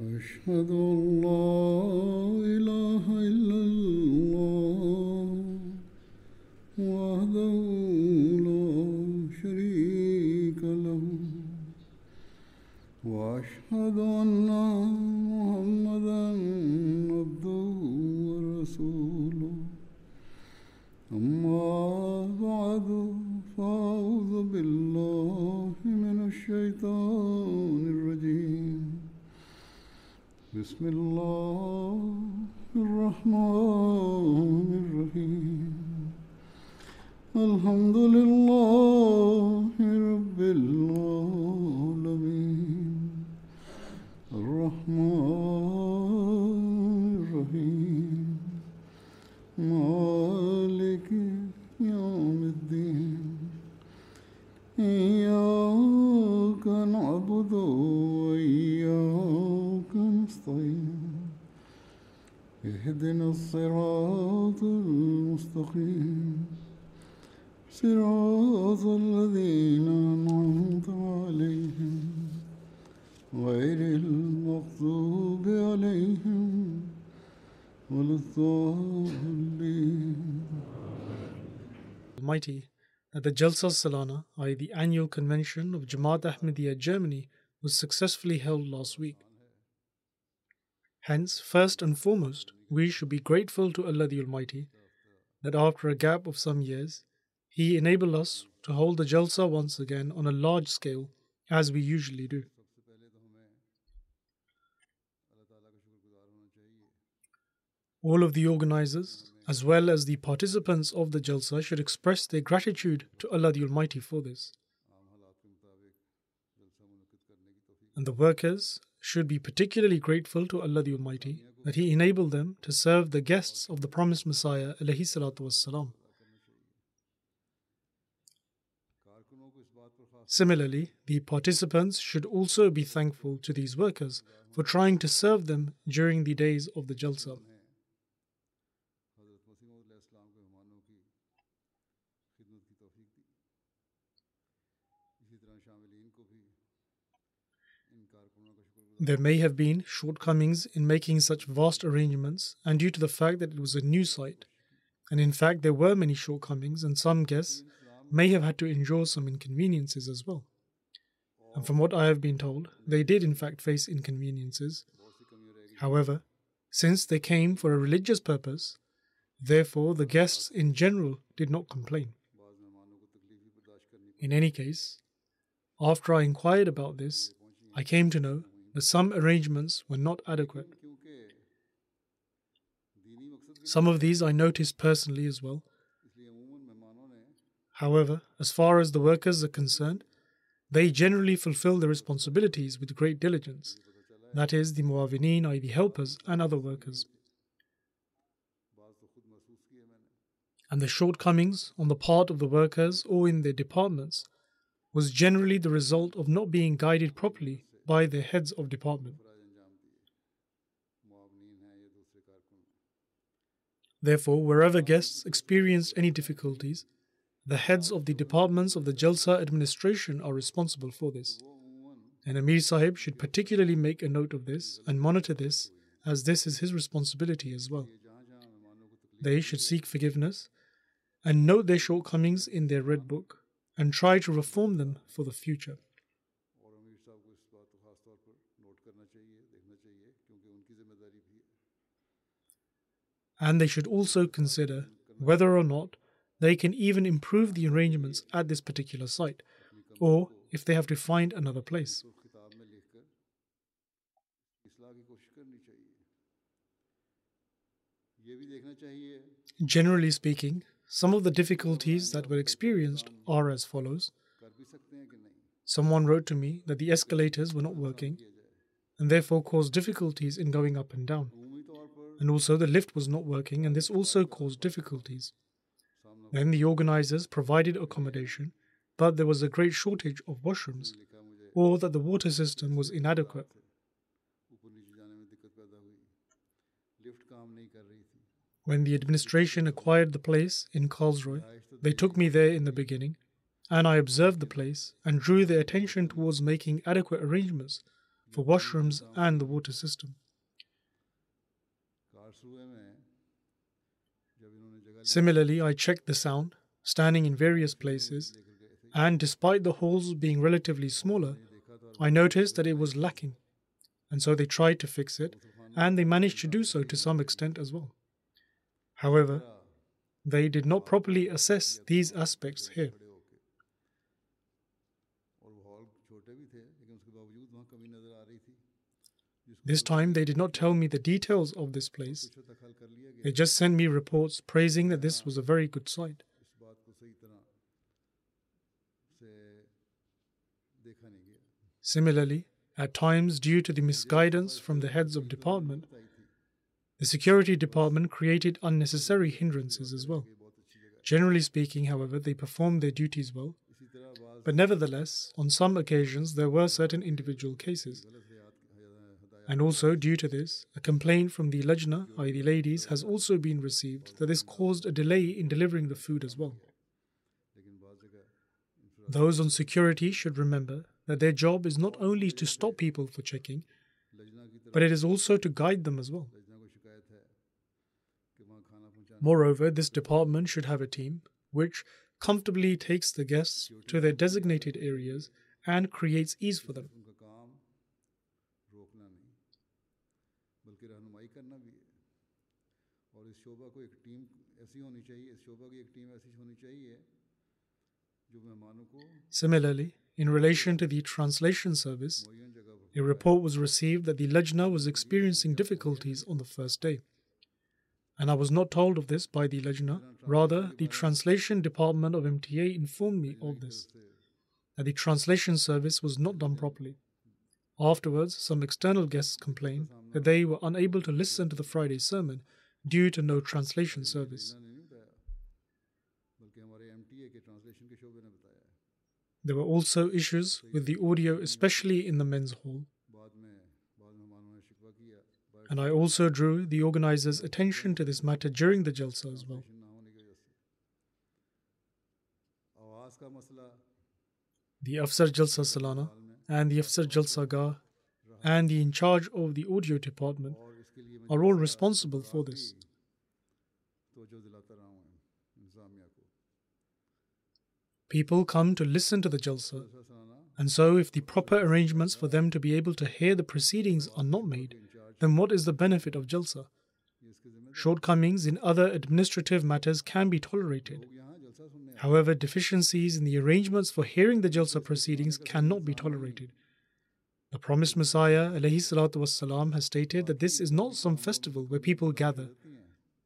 أشهد أن لا إله إلا بسم الله that the Jalsa Salana, i.e., the annual convention of Jamaat Ahmadiyya Germany, was successfully held last week. Hence, first and foremost, we should be grateful to Allah the Almighty that after a gap of some years, He enabled us to hold the Jalsa once again on a large scale as we usually do. All of the organizers, as well as the participants of the Jalsa, should express their gratitude to Allah the Almighty for this. And the workers should be particularly grateful to Allah the Almighty that He enabled them to serve the guests of the promised Messiah. Similarly, the participants should also be thankful to these workers for trying to serve them during the days of the Jalsa. There may have been shortcomings in making such vast arrangements, and due to the fact that it was a new site. And in fact, there were many shortcomings, and some guests may have had to endure some inconveniences as well. And from what I have been told, they did in fact face inconveniences. However, since they came for a religious purpose, therefore the guests in general did not complain. In any case, after I inquired about this, I came to know that some arrangements were not adequate. Some of these I noticed personally as well. However, as far as the workers are concerned, they generally fulfill their responsibilities with great diligence. That is, the muawinin, i.e., the helpers, and other workers. And the shortcomings on the part of the workers or in their departments was generally the result of not being guided properly by the heads of department. Therefore, wherever guests experienced any difficulties, the heads of the departments of the Jalsa administration are responsible for this. And Amir Sahib should particularly make a note of this and monitor this, as this is his responsibility as well. They should seek forgiveness and note their shortcomings in their red book and try to reform them for the future. And they should also consider whether or not they can even improve the arrangements at this particular site, or if they have to find another place. Generally speaking, some of the difficulties that were experienced are as follows. Someone wrote to me that the escalators were not working and therefore caused difficulties in going up and down. And also the lift was not working and this also caused difficulties. Then the organizers provided accommodation, but there was a great shortage of washrooms, or that the water system was inadequate. When the administration acquired the place in Karlsruhe, they took me there in the beginning, and I observed the place and drew their attention towards making adequate arrangements for washrooms and the water system. Similarly, I checked the sound, standing in various places, and despite the halls being relatively smaller, I noticed that it was lacking. And so they tried to fix it, and they managed to do so to some extent as well. However, they did not properly assess these aspects here. This time they did not tell me the details of this place. They just sent me reports praising that this was a very good site. Similarly, at times, due to the misguidance from the heads of department, the security department created unnecessary hindrances as well. Generally speaking, however, they performed their duties well. But nevertheless, on some occasions, there were certain individual cases and also, due to this, a complaint from the Lajna, i.e., the ladies, has also been received that this caused a delay in delivering the food as well. Those on security should remember that their job is not only to stop people for checking, but it is also to guide them as well. Moreover, this department should have a team which comfortably takes the guests to their designated areas and creates ease for them. Similarly, in relation to the translation service, a report was received that the Lajna was experiencing difficulties on the first day. And I was not told of this by the Lajna. rather, the translation department of MTA informed me of this, that the translation service was not done properly. Afterwards, some external guests complained that they were unable to listen to the Friday sermon due to no translation service. There were also issues with the audio, especially in the men's hall. And I also drew the organizers' attention to this matter during the Jalsa as well. The Afsar Jalsa Salana and the Afsar Jalsa Gah and the in charge of the audio department are all responsible for this. People come to listen to the Jalsa, and so if the proper arrangements for them to be able to hear the proceedings are not made, then what is the benefit of Jalsa? Shortcomings in other administrative matters can be tolerated However, deficiencies in the arrangements for hearing the Jalsa proceedings cannot be tolerated. The promised Messiah wassalam, has stated that this is not some festival where people gather,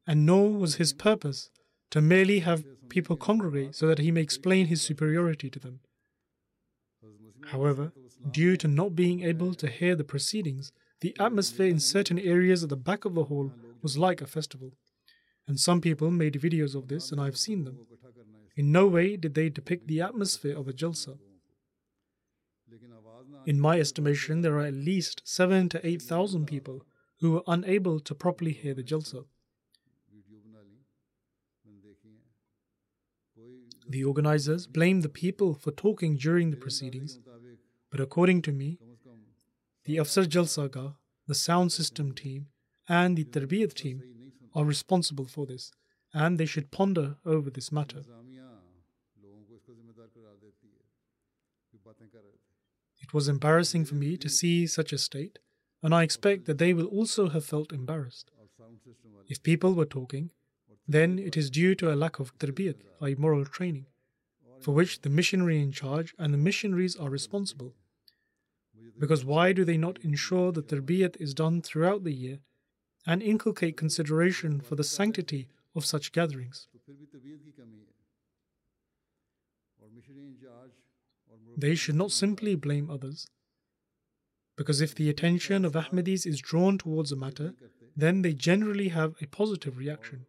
and nor was his purpose to merely have people congregate so that he may explain his superiority to them. However, due to not being able to hear the proceedings, the atmosphere in certain areas at the back of the hall was like a festival. And some people made videos of this, and I've seen them. In no way did they depict the atmosphere of a jalsa. In my estimation, there are at least seven to eight thousand people who were unable to properly hear the jalsa. The organizers blamed the people for talking during the proceedings, but according to me, the Afsar Jalsa Gah, the sound system team, and the Tarbiyat team are responsible for this, and they should ponder over this matter. It was embarrassing for me to see such a state, and I expect that they will also have felt embarrassed. If people were talking, then it is due to a lack of tarbiyat, or moral training, for which the missionary in charge and the missionaries are responsible. Because why do they not ensure that tarbiyat is done throughout the year and inculcate consideration for the sanctity of such gatherings? They should not simply blame others. Because if the attention of Ahmadis is drawn towards a matter, then they generally have a positive reaction.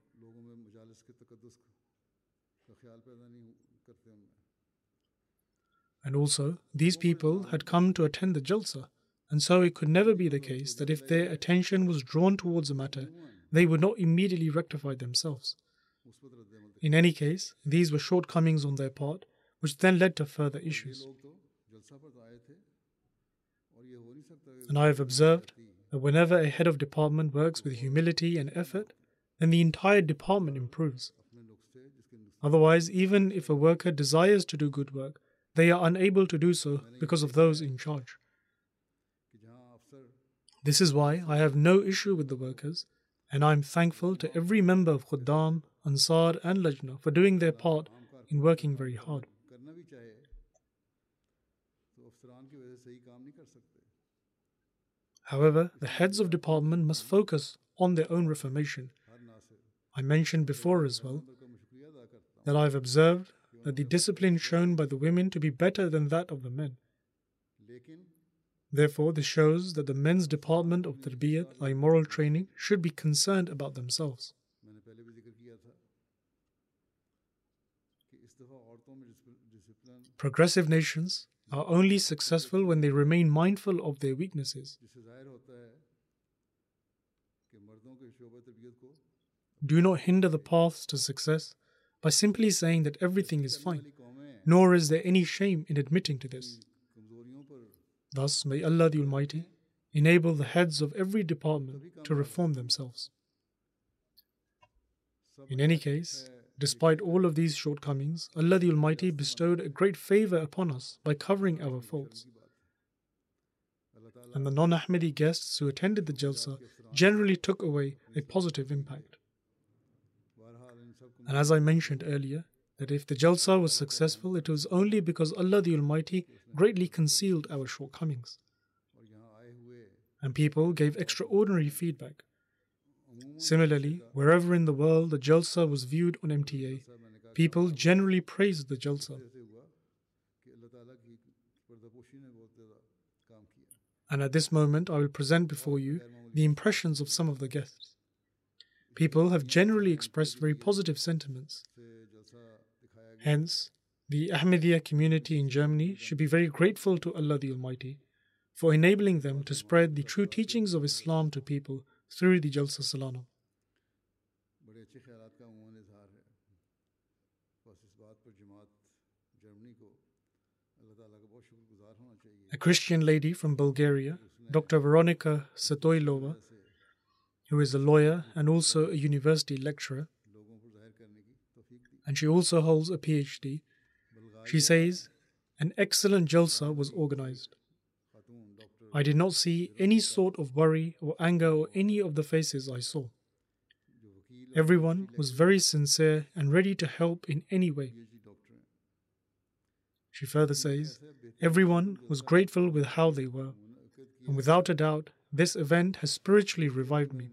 And also, these people had come to attend the Jalsa, and so it could never be the case that if their attention was drawn towards a matter, they would not immediately rectify themselves. In any case, these were shortcomings on their part, which then led to further issues. And I have observed that whenever a head of department works with humility and effort, then the entire department improves. Otherwise, even if a worker desires to do good work, they are unable to do so because of those in charge. This is why I have no issue with the workers, and I am thankful to every member of Khuddam, Ansar, and Lajna for doing their part in working very hard. However, the heads of department must focus on their own reformation. I mentioned before as well that I have observed that the discipline shown by the women to be better than that of the men. Therefore, this shows that the men's department of tarbiyat, i.e., moral training, should be concerned about themselves. Progressive nations are only successful when they remain mindful of their weaknesses. Do not hinder the paths to success by simply saying that everything is fine, nor is there any shame in admitting to this. Thus, may Allah the Almighty enable the heads of every department to reform themselves. In any case, despite all of these shortcomings, Allah the Almighty bestowed a great favor upon us by covering our faults. And the non Ahmadi guests who attended the Jalsa generally took away a positive impact. And as I mentioned earlier, that if the Jalsa was successful, it was only because Allah the Almighty greatly concealed our shortcomings. And people gave extraordinary feedback. Similarly, wherever in the world the Jalsa was viewed on MTA, people generally praised the Jalsa. And at this moment, I will present before you the impressions of some of the guests. People have generally expressed very positive sentiments. Hence, the Ahmadiyya community in Germany should be very grateful to Allah the Almighty for enabling them to spread the true teachings of Islam to people through the Jalsa. A Christian lady from Bulgaria, Dr. Veronika Satoilova, who is a lawyer and also a university lecturer, and she also holds a PhD. She says, An excellent Jalsa was organized. I did not see any sort of worry or anger or any of the faces I saw. Everyone was very sincere and ready to help in any way. She further says, Everyone was grateful with how they were, and without a doubt, this event has spiritually revived me.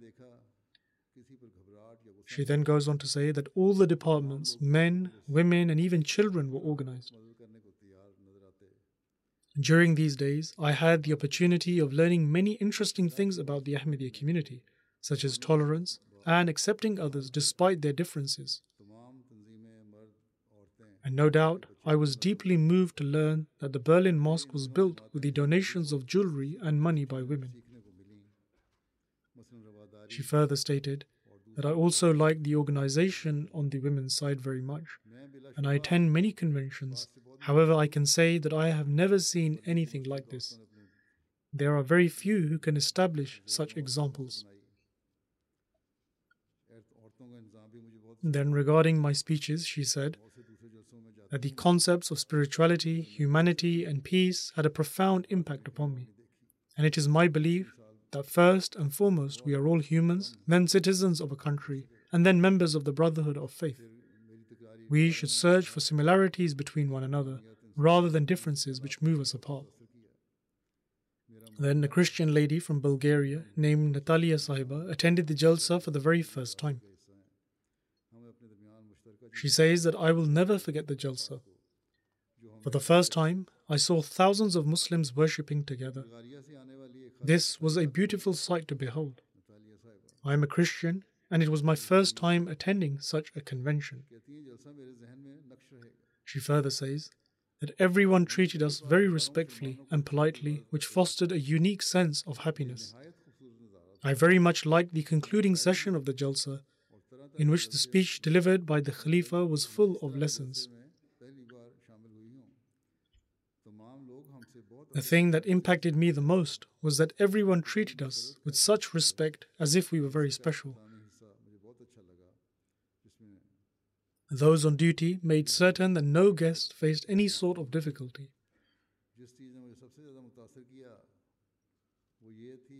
She then goes on to say that all the departments, men, women, and even children were organized. During these days, I had the opportunity of learning many interesting things about the Ahmadiyya community, such as tolerance and accepting others despite their differences. And no doubt, I was deeply moved to learn that the Berlin Mosque was built with the donations of jewelry and money by women. She further stated that I also like the organization on the women's side very much, and I attend many conventions. However, I can say that I have never seen anything like this. There are very few who can establish such examples. Then, regarding my speeches, she said that the concepts of spirituality, humanity, and peace had a profound impact upon me. And it is my belief that first and foremost we are all humans, then citizens of a country, and then members of the brotherhood of faith. We should search for similarities between one another rather than differences which move us apart. Then a Christian lady from Bulgaria named Natalia Sahiba attended the Jalsa for the very first time. She says that I will never forget the Jalsa. For the first time, I saw thousands of Muslims worshipping together. This was a beautiful sight to behold. I am a Christian, and it was my first time attending such a convention. She further says that everyone treated us very respectfully and politely, which fostered a unique sense of happiness. I very much liked the concluding session of the Jalsa, in which the speech delivered by the Khalifa was full of lessons. The thing that impacted me the most was that everyone treated us with such respect as if we were very special. Those on duty made certain that no guest faced any sort of difficulty.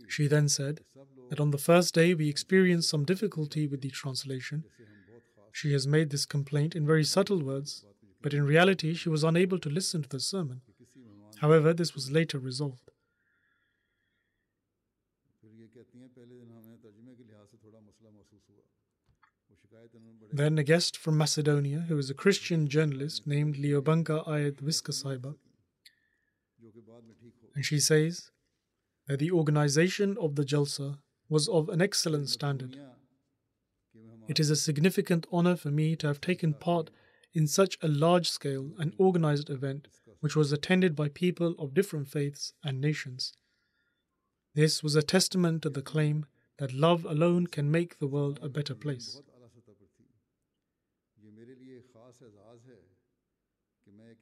She then said that on the first day we experienced some difficulty with the translation. She has made this complaint in very subtle words, but in reality she was unable to listen to the sermon. However, this was later resolved. Then a guest from Macedonia, who is a Christian journalist named Liobanka Ayed Viskasaiba, and she says that the organization of the Jalsa was of an excellent standard. It is a significant honor for me to have taken part in such a large scale and organized event which was attended by people of different faiths and nations. This was a testament to the claim that love alone can make the world a better place.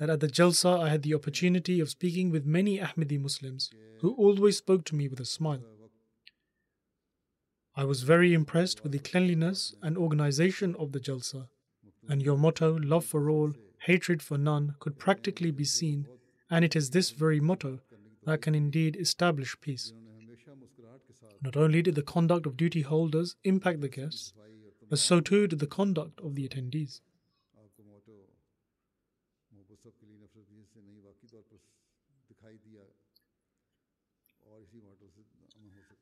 that at the Jalsa I had the opportunity of speaking with many Ahmadi Muslims who always spoke to me with a smile. I was very impressed with the cleanliness and organization of the Jalsa, and your motto, love for all, hatred for none, could practically be seen, and it is this very motto that can indeed establish peace. Not only did the conduct of duty holders impact the guests, but so too did the conduct of the attendees.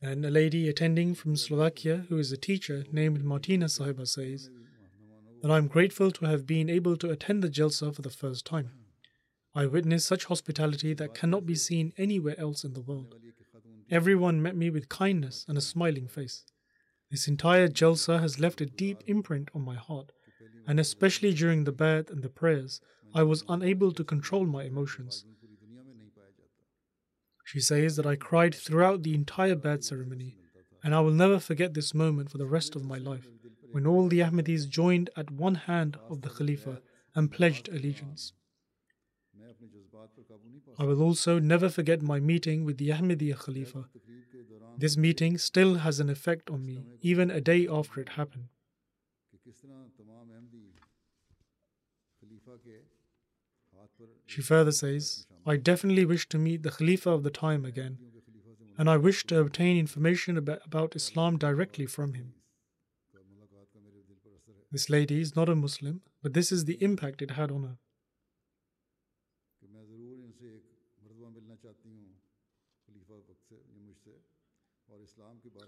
And a lady attending from Slovakia, who is a teacher named Martina Sahiba, says that I am grateful to have been able to attend the Jalsa for the first time. I witnessed such hospitality that cannot be seen anywhere else in the world. Everyone met me with kindness and a smiling face. This entire Jalsa has left a deep imprint on my heart, and especially during the Bai'at and the prayers, I was unable to control my emotions. She says that I cried throughout the entire Bai'at ceremony, and I will never forget this moment for the rest of my life, when all the Ahmadis joined at one hand of the Khalifa and pledged allegiance. I will also never forget my meeting with the Ahmadiyya Khalifa. This meeting still has an effect on me, even a day after it happened. She further says, I definitely wish to meet the Khalifa of the time again, and I wish to obtain information about, about Islam directly from him. This lady is not a Muslim, but this is the impact it had on her.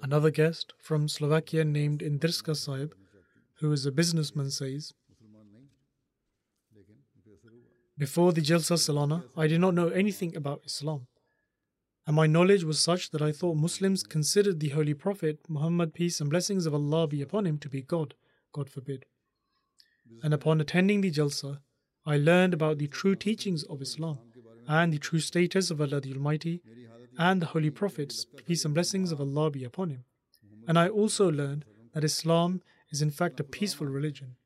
Another guest from Slovakia named Indriska Saib, who is a businessman, says, before the Jalsa Salana, I did not know anything about Islam. And my knowledge was such that I thought Muslims considered the Holy Prophet, Muhammad, peace and blessings of Allah be upon him, to be God, God forbid. And upon attending the Jalsa, I learned about the true teachings of Islam and the true status of Allah the Almighty and the Holy Prophets, peace and blessings of Allah be upon him. And I also learned that Islam is in fact a peaceful religion.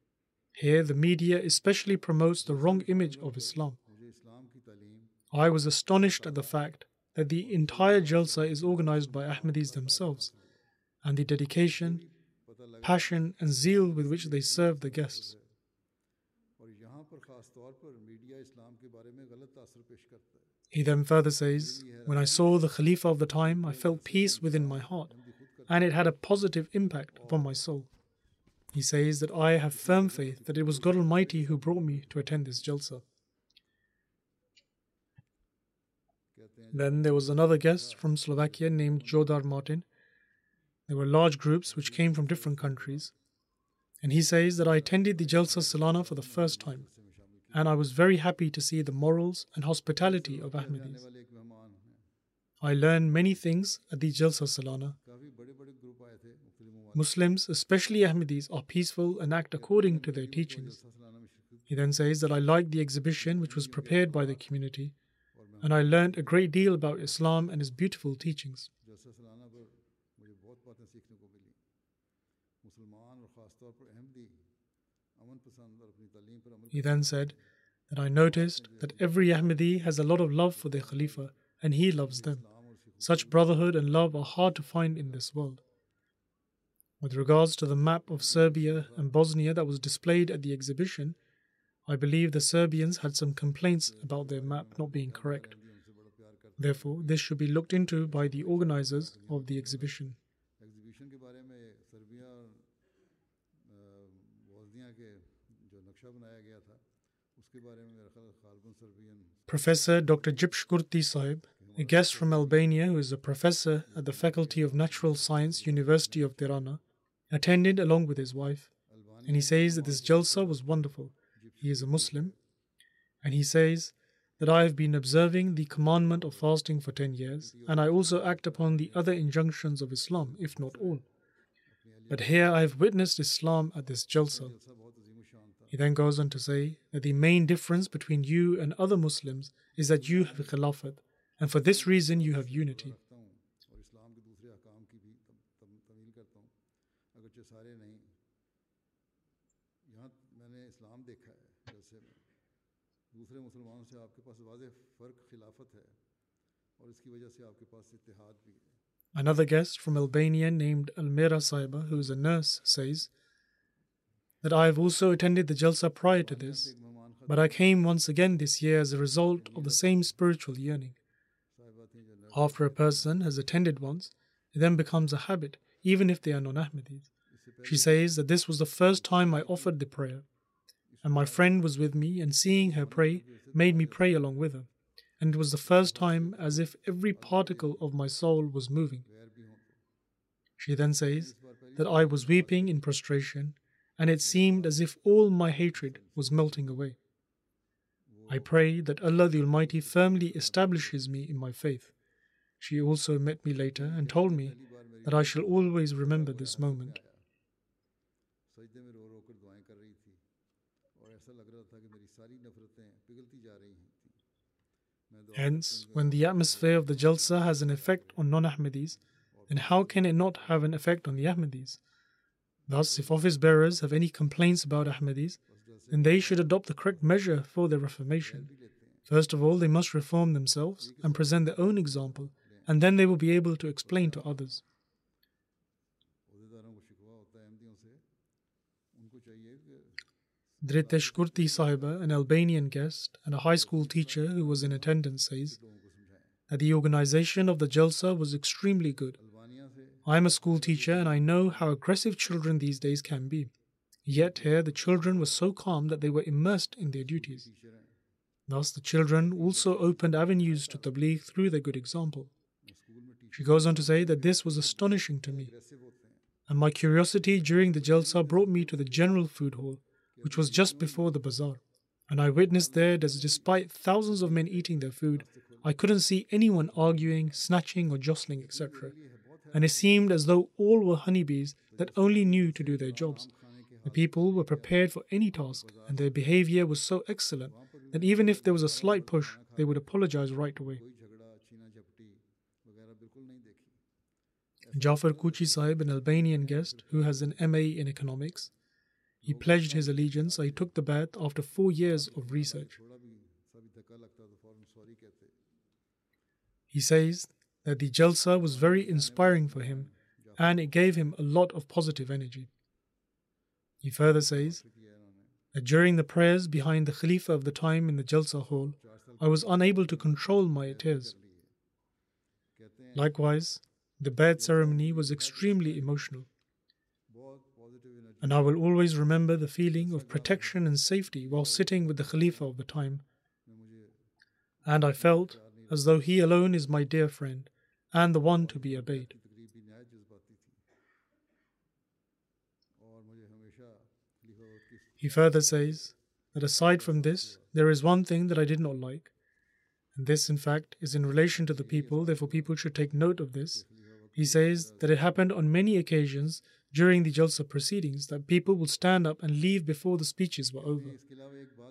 Here, the media especially promotes the wrong image of Islam. I was astonished at the fact that the entire Jalsa is organized by Ahmadis themselves, and the dedication, passion, and zeal with which they serve the guests. He then further says, When I saw the Khalifa of the time, I felt peace within my heart, and it had a positive impact upon my soul. He says that I have firm faith that it was God Almighty who brought me to attend this Jalsa. Then there was another guest from Slovakia named Jodar Martin. There were large groups which came from different countries. And he says that I attended the Jalsa Salana for the first time, and I was very happy to see the morals and hospitality of Ahmadis. I learned many things at the Jalsa Salana. Muslims, especially Ahmadis, are peaceful and act according to their teachings. He then says that I liked the exhibition which was prepared by the community, and I learned a great deal about Islam and his beautiful teachings. He then said that I noticed that every Ahmadi has a lot of love for their Khalifa and he loves them. Such brotherhood and love are hard to find in this world. With regards to the map of Serbia and Bosnia that was displayed at the exhibition, I believe the Serbians had some complaints about their map not being correct. Therefore, this should be looked into by the organizers of the exhibition. Professor Dr. Jipshkurti Saib, a guest from Albania who is a professor at the Faculty of Natural Science, University of Tirana, attended along with his wife, and he says that this Jalsa was wonderful. He is a Muslim, and he says that I have been observing the commandment of fasting for 10 years, and I also act upon the other injunctions of Islam, if not all. But here I have witnessed Islam at this Jalsa. He then goes on to say that the main difference between you and other Muslims is that you have Khilafat, and for this reason you have unity. Another guest from Albania named Almira Sahiba, who is a nurse, says that I have also attended the Jalsa prior to this, but I came once again this year as a result of the same spiritual yearning. After a person has attended once, it then becomes a habit, even if they are non Ahmadis. She says that this was the first time I offered the prayer and my friend was with me, and seeing her pray made me pray along with her. And it was the first time as if every particle of my soul was moving. She then says that I was weeping in prostration, and it seemed as if all my hatred was melting away. I pray that Allah the Almighty firmly establishes me in my faith. She also met me later and told me that I shall always remember this moment. Hence, when the atmosphere of the Jalsa has an effect on non Ahmadis, then how can it not have an effect on the Ahmadis? Thus, if office bearers have any complaints about Ahmadis, then they should adopt the correct measure for their reformation. First of all, they must reform themselves and present their own example, and then they will be able to explain to others. Dritesh Kurti Sahiba, an Albanian guest and a high school teacher who was in attendance, says that the organization of the Jalsa was extremely good. I am a school teacher and I know how aggressive children these days can be. Yet here the children were so calm that they were immersed in their duties. Thus, the children also opened avenues to tabligh through their good example. She goes on to say that this was astonishing to me, and my curiosity during the Jalsa brought me to the general food hall which was just before the bazaar, and I witnessed there that despite thousands of men eating their food, I couldn't see anyone arguing, snatching, or jostling, etc. And it seemed as though all were honeybees that only knew to do their jobs. The people were prepared for any task, and their behavior was so excellent that even if there was a slight push, they would apologize right away. Jafar Kuchi Sahib, an Albanian guest who has an MA in economics, he pledged his allegiance. He took the Bai'at after four years of research. He says that the Jalsa was very inspiring for him and it gave him a lot of positive energy. He further says that during the prayers behind the Khalifa of the time in the Jalsa hall, I was unable to control my tears. Likewise, the Bai'at ceremony was extremely emotional and I will always remember the feeling of protection and safety while sitting with the Khalifa of the time. And I felt as though he alone is my dear friend and the one to be obeyed. He further says that aside from this, there is one thing that I did not like, and this, in fact, is in relation to the people, therefore, people should take note of this. He says that it happened on many occasions during the Jalsa proceedings that people would stand up and leave before the speeches were over.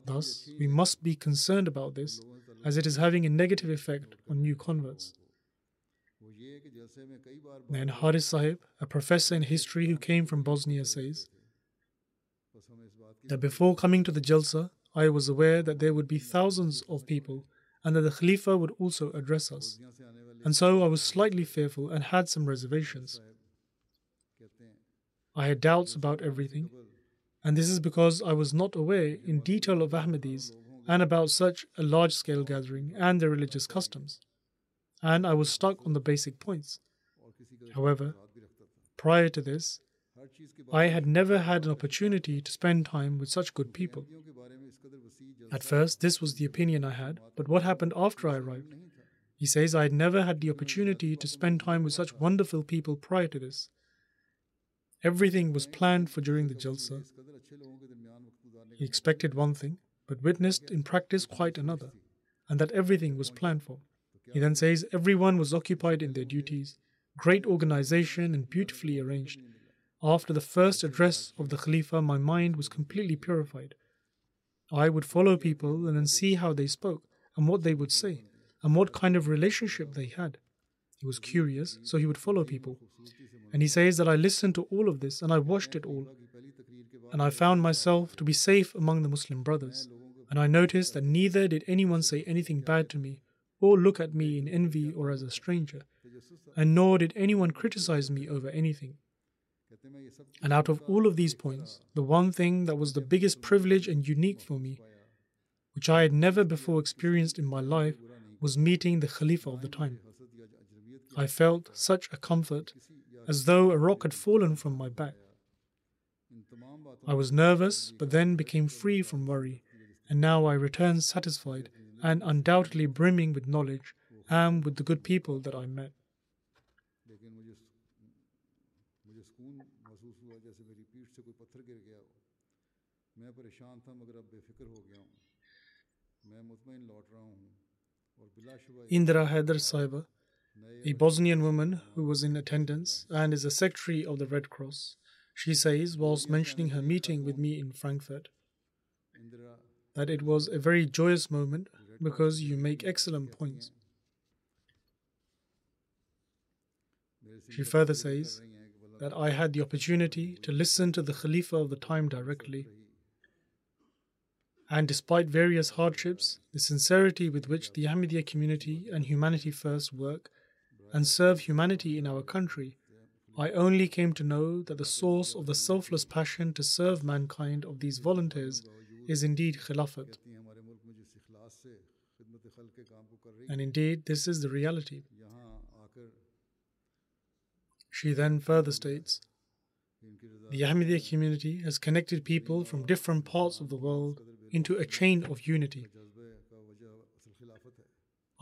Thus, we must be concerned about this as it is having a negative effect on new converts. Then Haris Sahib, a professor in history who came from Bosnia, says that before coming to the Jalsa, I was aware that there would be thousands of people and that the Khalifa would also address us. And so I was slightly fearful and had some reservations. I had doubts about everything, and this is because I was not aware in detail of Ahmadis and about such a large scale gathering and their religious customs, and I was stuck on the basic points. However, prior to this, I had never had an opportunity to spend time with such good people. At first, this was the opinion I had, but what happened after I arrived? He says I had never had the opportunity to spend time with such wonderful people prior to this. Everything was planned for during the Jalsa. He expected one thing, but witnessed in practice quite another, and that everything was planned for. He then says everyone was occupied in their duties, great organization and beautifully arranged. After the first address of the Khalifa, my mind was completely purified. I would follow people and then see how they spoke and what they would say and what kind of relationship they had. He was curious, so he would follow people. And he says that I listened to all of this and I watched it all. And I found myself to be safe among the Muslim brothers. And I noticed that neither did anyone say anything bad to me or look at me in envy or as a stranger. And nor did anyone criticize me over anything. And out of all of these points, the one thing that was the biggest privilege and unique for me, which I had never before experienced in my life, was meeting the Khalifa of the time. I felt such a comfort as though a rock had fallen from my back. I was nervous, but then became free from worry, and now I return satisfied and undoubtedly brimming with knowledge and with the good people that I met. Indra Haider Sahiba, a Bosnian woman who was in attendance and is a secretary of the Red Cross, she says, whilst mentioning her meeting with me in Frankfurt, that it was a very joyous moment because you make excellent points. She further says that I had the opportunity to listen to the Khalifa of the time directly and despite various hardships, the sincerity with which the Ahmadiyya community and Humanity First work and serve humanity in our country, I only came to know that the source of the selfless passion to serve mankind of these volunteers is indeed Khilafat. And indeed, this is the reality. She then further states The Ahmadiyya community has connected people from different parts of the world into a chain of unity.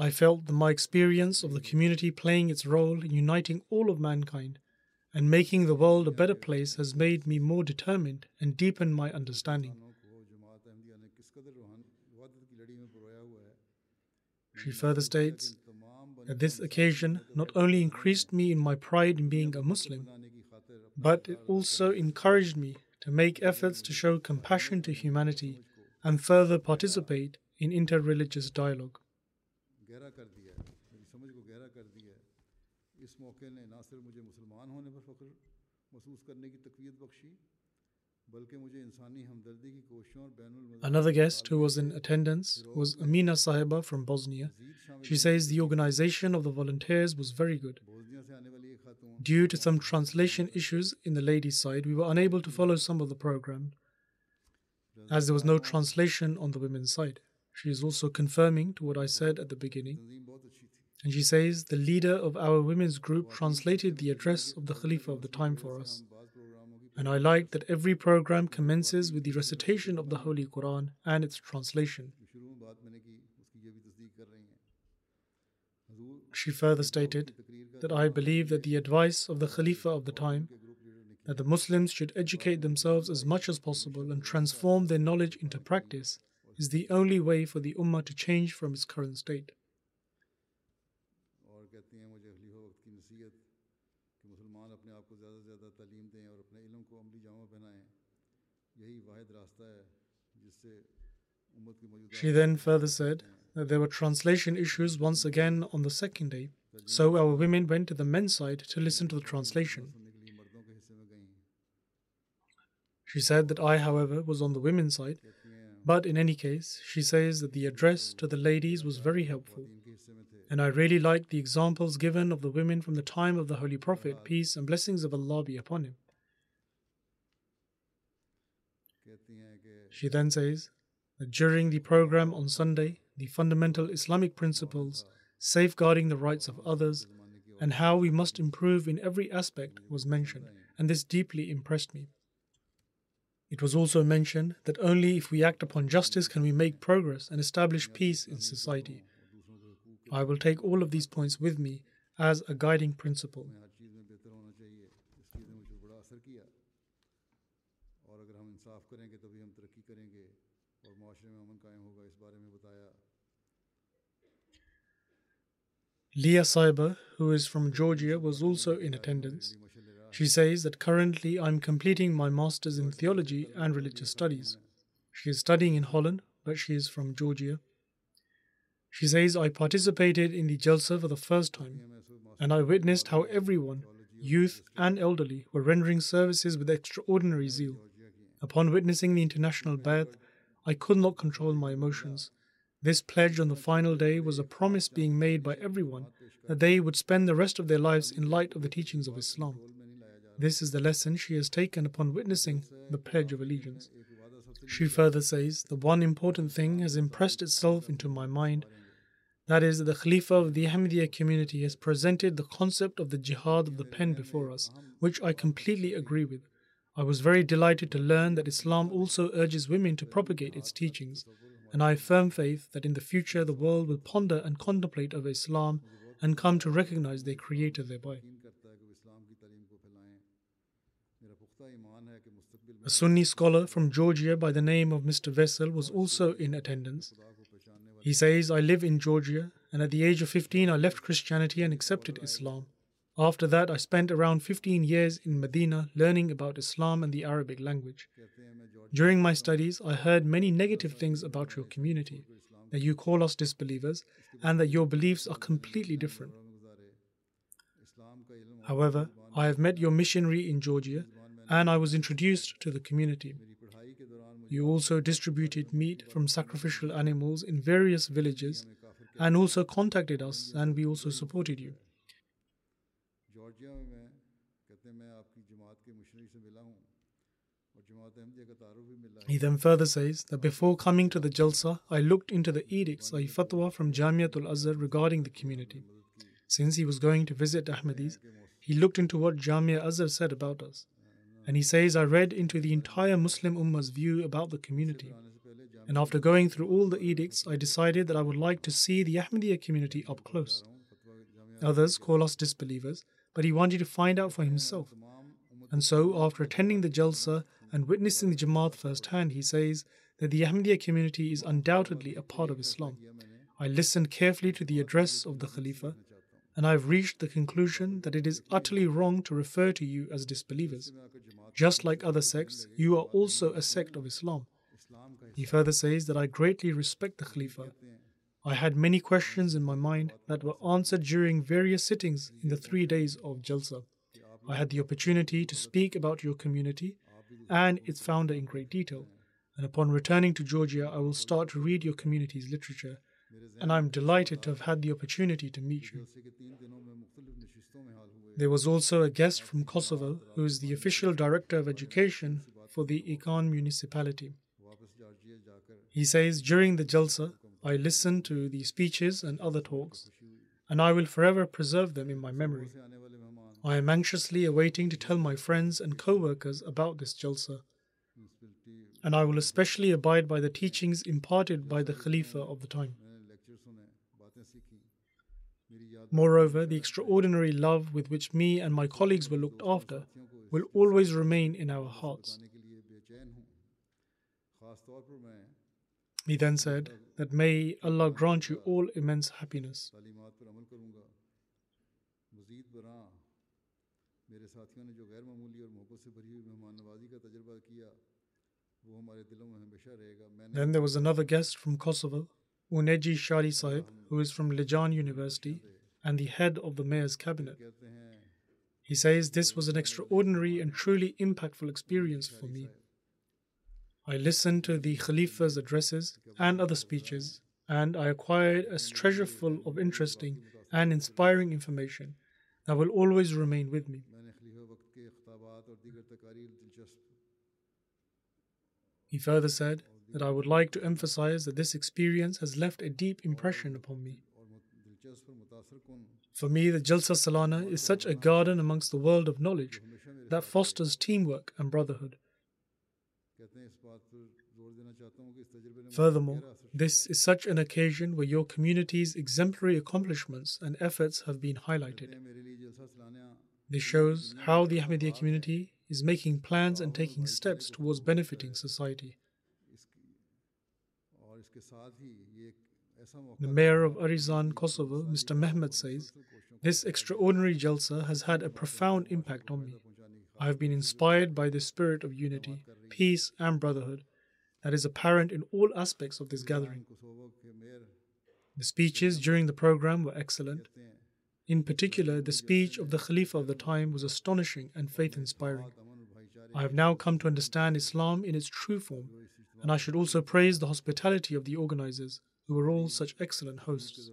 I felt that my experience of the community playing its role in uniting all of mankind and making the world a better place has made me more determined and deepened my understanding. She further states that this occasion not only increased me in my pride in being a Muslim, but it also encouraged me to make efforts to show compassion to humanity and further participate in interreligious dialogue. Another guest who was in attendance was Amina Sahiba from Bosnia. She says the organization of the volunteers was very good. Due to some translation issues in the ladies' side, we were unable to follow some of the program as there was no translation on the women's side. She is also confirming to what I said at the beginning. And she says the leader of our women's group translated the address of the Khalifa of the time for us. And I like that every program commences with the recitation of the Holy Quran and its translation. She further stated that I believe that the advice of the Khalifa of the time that the Muslims should educate themselves as much as possible and transform their knowledge into practice is the only way for the Ummah to change from its current state. She then further said that there were translation issues once again on the second day, so our women went to the men's side to listen to the translation. She said that I, however, was on the women's side but in any case, she says that the address to the ladies was very helpful, and I really liked the examples given of the women from the time of the Holy Prophet, peace and blessings of Allah be upon him. She then says that during the program on Sunday, the fundamental Islamic principles, safeguarding the rights of others, and how we must improve in every aspect was mentioned, and this deeply impressed me. It was also mentioned that only if we act upon justice can we make progress and establish peace in society. I will take all of these points with me as a guiding principle. Leah Sahiba, who is from Georgia, was also in attendance. She says that currently I'm completing my master's in theology and religious studies. She is studying in Holland, but she is from Georgia. She says I participated in the Jalsa for the first time, and I witnessed how everyone, youth and elderly, were rendering services with extraordinary zeal. Upon witnessing the international Bai'at, I could not control my emotions. This pledge on the final day was a promise being made by everyone that they would spend the rest of their lives in light of the teachings of Islam. This is the lesson she has taken upon witnessing the Pledge of Allegiance. She further says, The one important thing has impressed itself into my mind that is, the Khalifa of the Ahmadiyya community has presented the concept of the jihad of the pen before us, which I completely agree with. I was very delighted to learn that Islam also urges women to propagate its teachings, and I have firm faith that in the future the world will ponder and contemplate over Islam and come to recognize their creator thereby. A Sunni scholar from Georgia by the name of Mr. Vessel was also in attendance. He says, I live in Georgia, and at the age of 15, I left Christianity and accepted Islam. After that, I spent around 15 years in Medina learning about Islam and the Arabic language. During my studies, I heard many negative things about your community that you call us disbelievers and that your beliefs are completely different. However, I have met your missionary in Georgia and I was introduced to the community. You also distributed meat from sacrificial animals in various villages and also contacted us, and we also supported you. He then further says that before coming to the Jalsa, I looked into the edicts, a fatwa from Jamiatul Azhar regarding the community. Since he was going to visit Ahmadis, he looked into what Jamia Azhar said about us. And he says, I read into the entire Muslim Ummah's view about the community. And after going through all the edicts, I decided that I would like to see the Ahmadiyya community up close. Others call us disbelievers, but he wanted to find out for himself. And so, after attending the Jalsa and witnessing the Jamaat firsthand, he says that the Ahmadiyya community is undoubtedly a part of Islam. I listened carefully to the address of the Khalifa, and I have reached the conclusion that it is utterly wrong to refer to you as disbelievers. Just like other sects, you are also a sect of Islam. He further says that I greatly respect the Khalifa. I had many questions in my mind that were answered during various sittings in the three days of Jalsa. I had the opportunity to speak about your community and its founder in great detail. And upon returning to Georgia, I will start to read your community's literature and I'm delighted to have had the opportunity to meet you. There was also a guest from Kosovo who is the official director of education for the Ikan municipality. He says during the Jalsa, I listened to the speeches and other talks, and I will forever preserve them in my memory. I am anxiously awaiting to tell my friends and co workers about this Jalsa, and I will especially abide by the teachings imparted by the Khalifa of the time. Moreover, the extraordinary love with which me and my colleagues were looked after will always remain in our hearts. He then said that may Allah grant you all immense happiness. Then there was another guest from Kosovo, Uneji Shari Sahib, who is from Lijan University and the head of the mayor's cabinet. He says this was an extraordinary and truly impactful experience for me. I listened to the Khalifa's addresses and other speeches, and I acquired a treasure full of interesting and inspiring information that will always remain with me. He further said that I would like to emphasize that this experience has left a deep impression upon me. For me, the Jalsa Salana is such a garden amongst the world of knowledge that fosters teamwork and brotherhood. Furthermore, this is such an occasion where your community's exemplary accomplishments and efforts have been highlighted. This shows how the Ahmadiyya community is making plans and taking steps towards benefiting society. The mayor of Arizan, Kosovo, Mr. Mehmet, says, This extraordinary Jalsa has had a profound impact on me. I have been inspired by the spirit of unity, peace, and brotherhood that is apparent in all aspects of this gathering. The speeches during the program were excellent. In particular, the speech of the Khalifa of the time was astonishing and faith inspiring. I have now come to understand Islam in its true form, and I should also praise the hospitality of the organizers who were all such excellent hosts.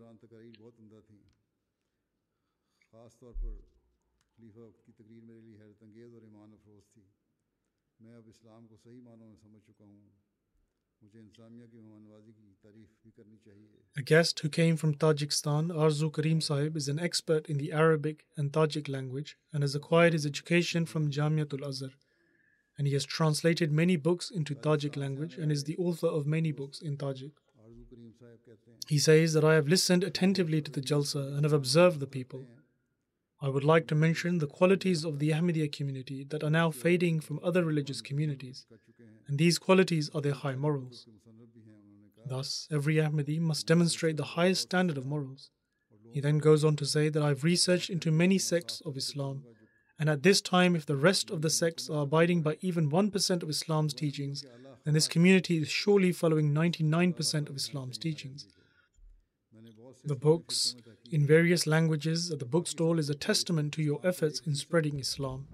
A guest who came from Tajikistan, Arzu Karim Sahib, is an expert in the Arabic and Tajik language and has acquired his education from Jamiatul Azhar. And he has translated many books into Tajik language and is the author of many books in Tajik. He says that I have listened attentively to the Jalsa and have observed the people. I would like to mention the qualities of the Ahmadiyya community that are now fading from other religious communities, and these qualities are their high morals. Thus, every Ahmadi must demonstrate the highest standard of morals. He then goes on to say that I have researched into many sects of Islam, and at this time, if the rest of the sects are abiding by even 1% of Islam's teachings, and this community is surely following 99% of Islam's teachings. The books in various languages at the bookstall is a testament to your efforts in spreading Islam.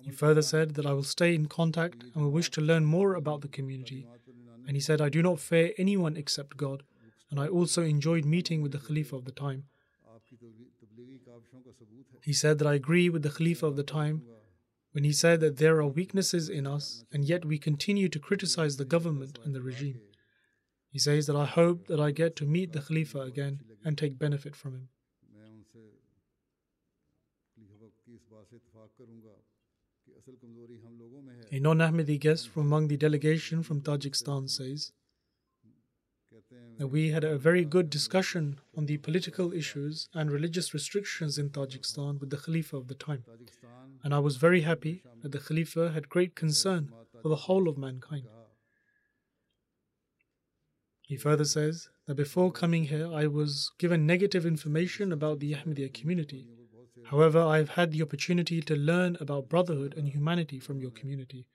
He further said that I will stay in contact and will wish to learn more about the community. And he said, I do not fear anyone except God, and I also enjoyed meeting with the Khalifa of the time. He said that I agree with the Khalifa of the time when he said that there are weaknesses in us and yet we continue to criticize the government and the regime. He says that I hope that I get to meet the Khalifa again and take benefit from him. A non Ahmadi guest from among the delegation from Tajikistan says that we had a very good discussion on the political issues and religious restrictions in Tajikistan with the Khalifa of the time and I was very happy that the Khalifa had great concern for the whole of mankind. He further says that before coming here, I was given negative information about the Ahmadiyya community. However, I have had the opportunity to learn about brotherhood and humanity from your community.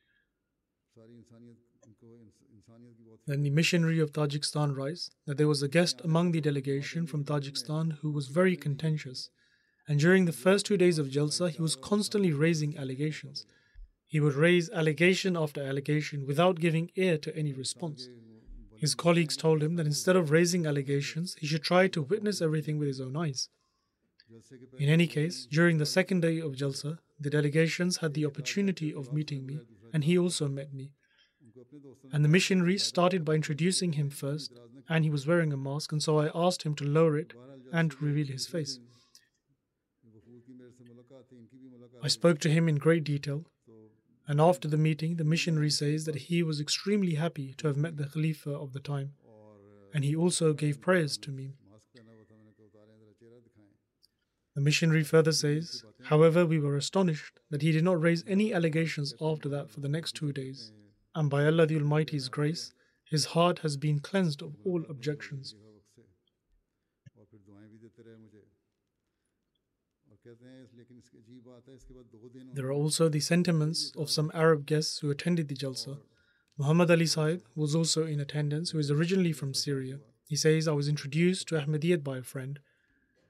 Then the missionary of Tajikistan writes that there was a guest among the delegation from Tajikistan who was very contentious. And during the first two days of Jalsa, he was constantly raising allegations. He would raise allegation after allegation without giving ear to any response. His colleagues told him that instead of raising allegations, he should try to witness everything with his own eyes. In any case, during the second day of Jalsa, the delegations had the opportunity of meeting me, and he also met me. And the missionary started by introducing him first, and he was wearing a mask, and so I asked him to lower it and reveal his face. I spoke to him in great detail, and after the meeting, the missionary says that he was extremely happy to have met the Khalifa of the time, and he also gave prayers to me. The missionary further says, however, we were astonished that he did not raise any allegations after that for the next two days, and by Allah the Almighty's grace, his heart has been cleansed of all objections. There are also the sentiments of some Arab guests who attended the Jalsa. Muhammad Ali Sahib was also in attendance, who is originally from Syria. He says, I was introduced to Ahmadiyyat by a friend,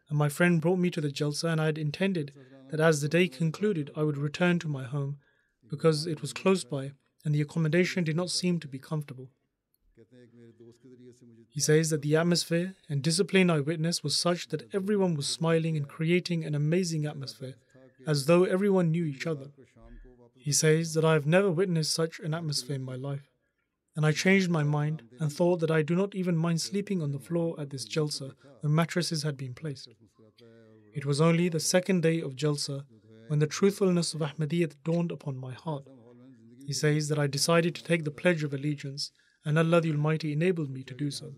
and my friend brought me to the Jalsa, and I had intended that as the day concluded, I would return to my home because it was close by and the accommodation did not seem to be comfortable. He says that the atmosphere and discipline I witnessed was such that everyone was smiling and creating an amazing atmosphere, as though everyone knew each other. He says that I have never witnessed such an atmosphere in my life. And I changed my mind and thought that I do not even mind sleeping on the floor at this Jalsa when mattresses had been placed. It was only the second day of Jalsa when the truthfulness of Ahmadiyyat dawned upon my heart. He says that I decided to take the pledge of allegiance and Allah the Almighty enabled me to do so.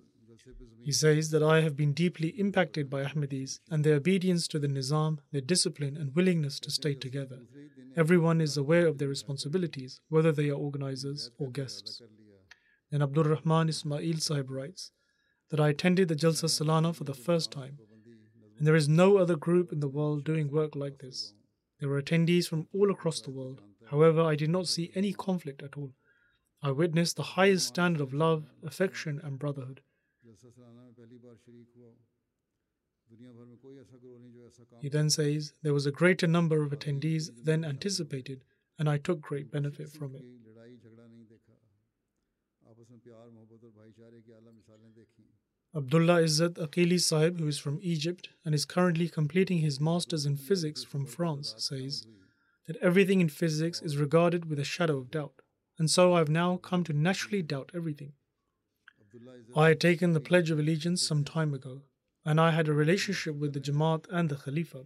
He says that I have been deeply impacted by Ahmadis and their obedience to the Nizam, their discipline and willingness to stay together. Everyone is aware of their responsibilities, whether they are organizers or guests. Then Abdul Rahman Ismail Sahib writes that I attended the Jalsa Salana for the first time, and there is no other group in the world doing work like this. There were attendees from all across the world. However, I did not see any conflict at all. I witnessed the highest standard of love, affection, and brotherhood. He then says, There was a greater number of attendees than anticipated, and I took great benefit from it. Abdullah Izzat Aqili Sahib, who is from Egypt and is currently completing his master's in physics from France, says that everything in physics is regarded with a shadow of doubt, and so I have now come to naturally doubt everything. I had taken the Pledge of Allegiance some time ago, and I had a relationship with the Jamaat and the Khalifa.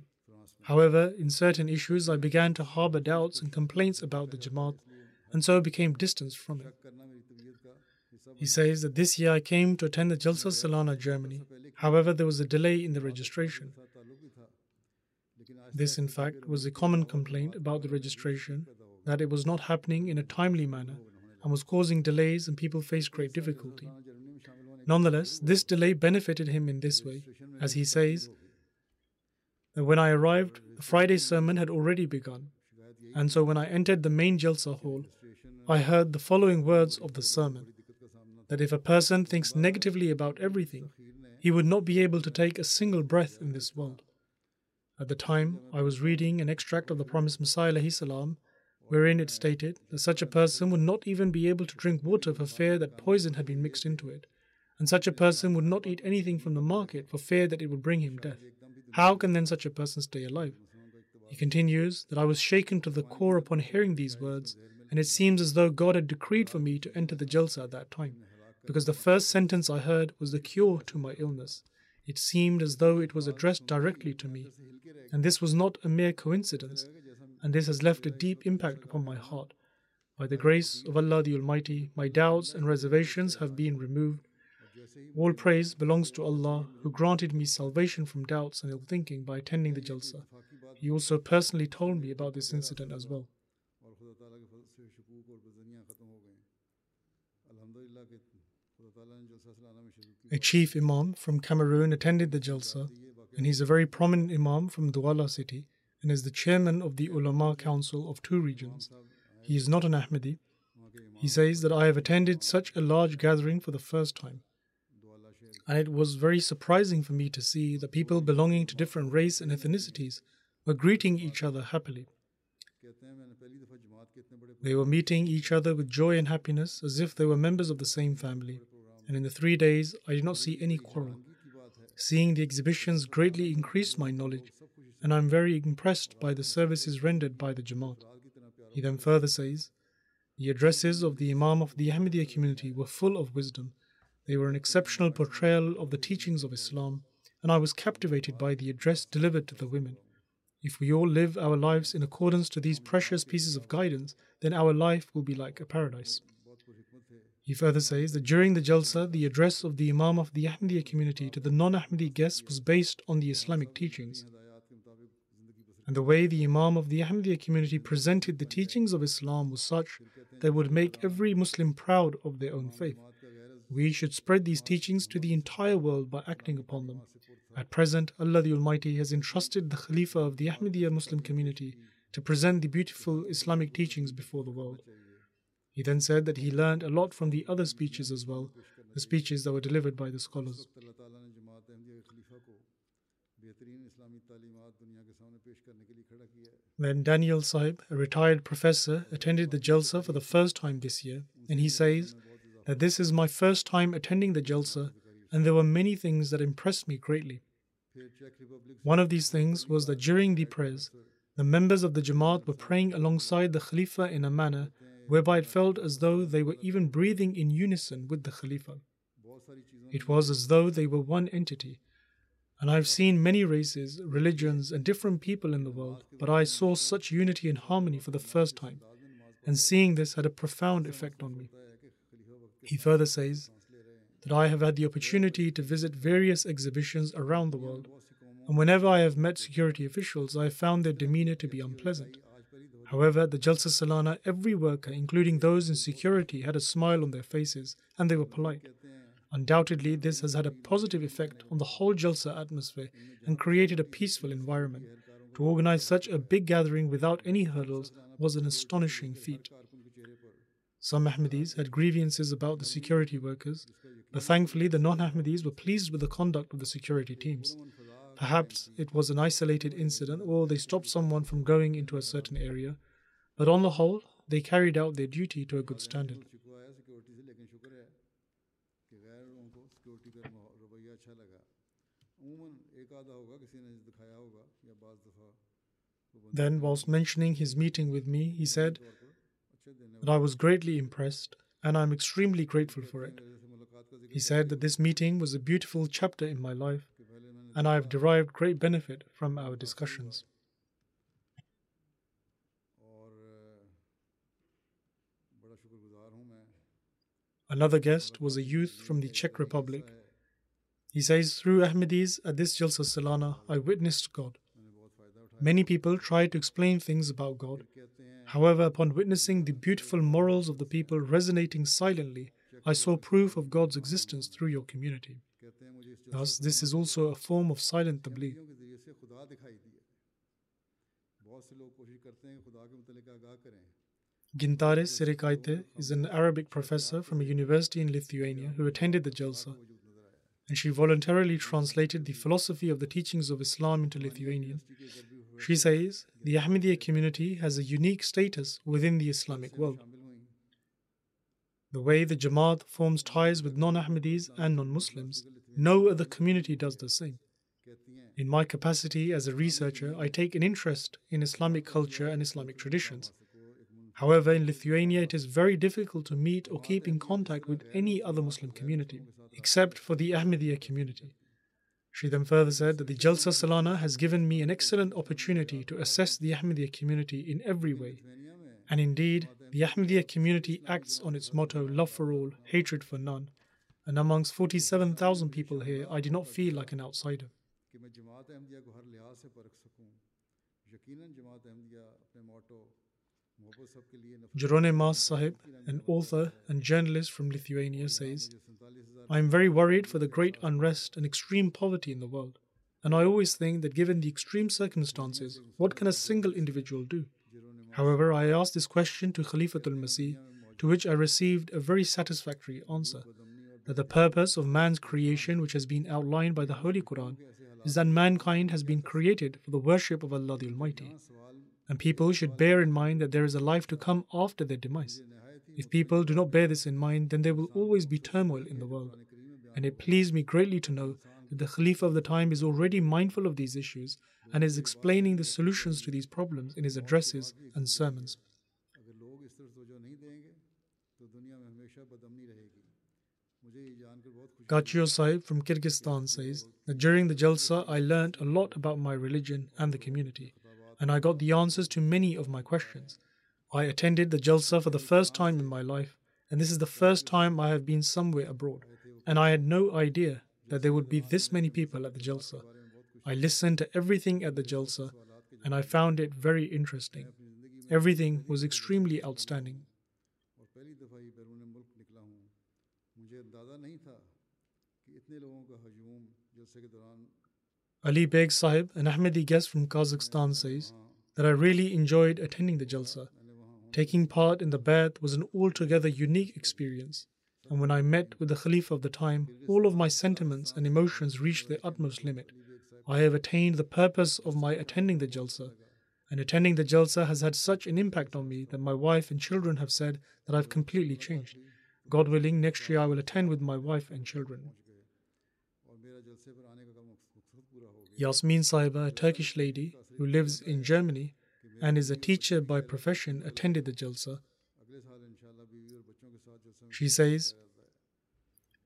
However, in certain issues, I began to harbor doubts and complaints about the Jamaat, and so became distanced from it. He says that this year I came to attend the Jalsa Salana Germany. However, there was a delay in the registration. This, in fact, was a common complaint about the registration that it was not happening in a timely manner and was causing delays, and people faced great difficulty. Nonetheless, this delay benefited him in this way, as he says that when I arrived, the Friday sermon had already begun, and so when I entered the main Jalsa hall, I heard the following words of the sermon that if a person thinks negatively about everything, he would not be able to take a single breath in this world. At the time, I was reading an extract of the promised Messiah wherein it stated that such a person would not even be able to drink water for fear that poison had been mixed into it, and such a person would not eat anything from the market for fear that it would bring him death. How can then such a person stay alive? He continues that I was shaken to the core upon hearing these words, and it seems as though God had decreed for me to enter the Jalsa at that time because the first sentence I heard was the cure to my illness. It seemed as though it was addressed directly to me, and this was not a mere coincidence, and this has left a deep impact upon my heart. By the grace of Allah the Almighty, my doubts and reservations have been removed. All praise belongs to Allah, who granted me salvation from doubts and ill thinking by attending the Jalsa. He also personally told me about this incident as well. A chief imam from Cameroon attended the Jalsa, and he's a very prominent imam from Douala city and is the chairman of the Ulama Council of two regions. He is not an Ahmadi. He says that I have attended such a large gathering for the first time. And it was very surprising for me to see that people belonging to different race and ethnicities were greeting each other happily. They were meeting each other with joy and happiness as if they were members of the same family and in the three days I did not see any quarrel. Seeing the exhibitions greatly increased my knowledge, and I am very impressed by the services rendered by the Jamaat. He then further says, The addresses of the Imam of the Ahmadiyya community were full of wisdom. They were an exceptional portrayal of the teachings of Islam, and I was captivated by the address delivered to the women. If we all live our lives in accordance to these precious pieces of guidance, then our life will be like a paradise. He further says that during the Jalsa, the address of the Imam of the Ahmadiyya community to the non Ahmadi guests was based on the Islamic teachings. And the way the Imam of the Ahmadiyya community presented the teachings of Islam was such that would make every Muslim proud of their own faith. We should spread these teachings to the entire world by acting upon them. At present, Allah the Almighty has entrusted the Khalifa of the Ahmadiyya Muslim community to present the beautiful Islamic teachings before the world. He then said that he learned a lot from the other speeches as well, the speeches that were delivered by the scholars. Then Daniel Sahib, a retired professor, attended the Jalsa for the first time this year, and he says that this is my first time attending the Jalsa, and there were many things that impressed me greatly. One of these things was that during the prayers, the members of the Jamaat were praying alongside the Khalifa in a manner whereby it felt as though they were even breathing in unison with the Khalifa. It was as though they were one entity. And I've seen many races, religions, and different people in the world, but I saw such unity and harmony for the first time, and seeing this had a profound effect on me. He further says that I have had the opportunity to visit various exhibitions around the world, and whenever I have met security officials, I have found their demeanor to be unpleasant. However, at the Jalsa Salana, every worker, including those in security, had a smile on their faces and they were polite. Undoubtedly, this has had a positive effect on the whole Jalsa atmosphere and created a peaceful environment. To organize such a big gathering without any hurdles was an astonishing feat. Some Ahmadis had grievances about the security workers, but thankfully the non Ahmadis were pleased with the conduct of the security teams. Perhaps it was an isolated incident or they stopped someone from going into a certain area, but on the whole, they carried out their duty to a good standard. Then, whilst mentioning his meeting with me, he said that I was greatly impressed and I am extremely grateful for it. He said that this meeting was a beautiful chapter in my life and I have derived great benefit from our discussions. Another guest was a youth from the Czech Republic. He says, Through Ahmadis at this Jalsa Salana, I witnessed God. Many people try to explain things about God. However, upon witnessing the beautiful morals of the people resonating silently, I saw proof of God's existence through your community. Thus, this is also a form of silent tabligh. Gintaris Sirikaite is an Arabic professor from a university in Lithuania who attended the Jalsa, and she voluntarily translated the philosophy of the teachings of Islam into Lithuanian. She says the Ahmadiyya community has a unique status within the Islamic world. The way the Jamaat forms ties with non Ahmadis and non Muslims no other community does the same. In my capacity as a researcher, I take an interest in Islamic culture and Islamic traditions. However, in Lithuania, it is very difficult to meet or keep in contact with any other Muslim community, except for the Ahmadiyya community. She then further said that the Jalsa Salana has given me an excellent opportunity to assess the Ahmadiyya community in every way. And indeed, the Ahmadiyya community acts on its motto, love for all, hatred for none, and amongst 47,000 people here, I do not feel like an outsider. Jerone Mas Sahib, an author and journalist from Lithuania, says, I am very worried for the great unrest and extreme poverty in the world. And I always think that given the extreme circumstances, what can a single individual do? However, I asked this question to Khalifatul Masih, to which I received a very satisfactory answer that the purpose of man's creation, which has been outlined by the Holy Quran, is that mankind has been created for the worship of Allah the Almighty. And people should bear in mind that there is a life to come after their demise. If people do not bear this in mind, then there will always be turmoil in the world. And it pleased me greatly to know that the Khalifa of the time is already mindful of these issues and is explaining the solutions to these problems in his addresses and sermons. Gachio Sahib from Kyrgyzstan says that during the Jalsa I learnt a lot about my religion and the community, and I got the answers to many of my questions. I attended the Jalsa for the first time in my life, and this is the first time I have been somewhere abroad, and I had no idea that there would be this many people at the Jalsa. I listened to everything at the Jalsa, and I found it very interesting. Everything was extremely outstanding. Ali Beg Sahib, an Ahmadi guest from Kazakhstan, says that I really enjoyed attending the Jalsa. Taking part in the Bai'at was an altogether unique experience, and when I met with the Khalifa of the time, all of my sentiments and emotions reached their utmost limit. I have attained the purpose of my attending the Jalsa, and attending the Jalsa has had such an impact on me that my wife and children have said that I've completely changed. God willing, next year I will attend with my wife and children. Yasmin Sahiba, a Turkish lady who lives in Germany and is a teacher by profession, attended the Jalsa. She says,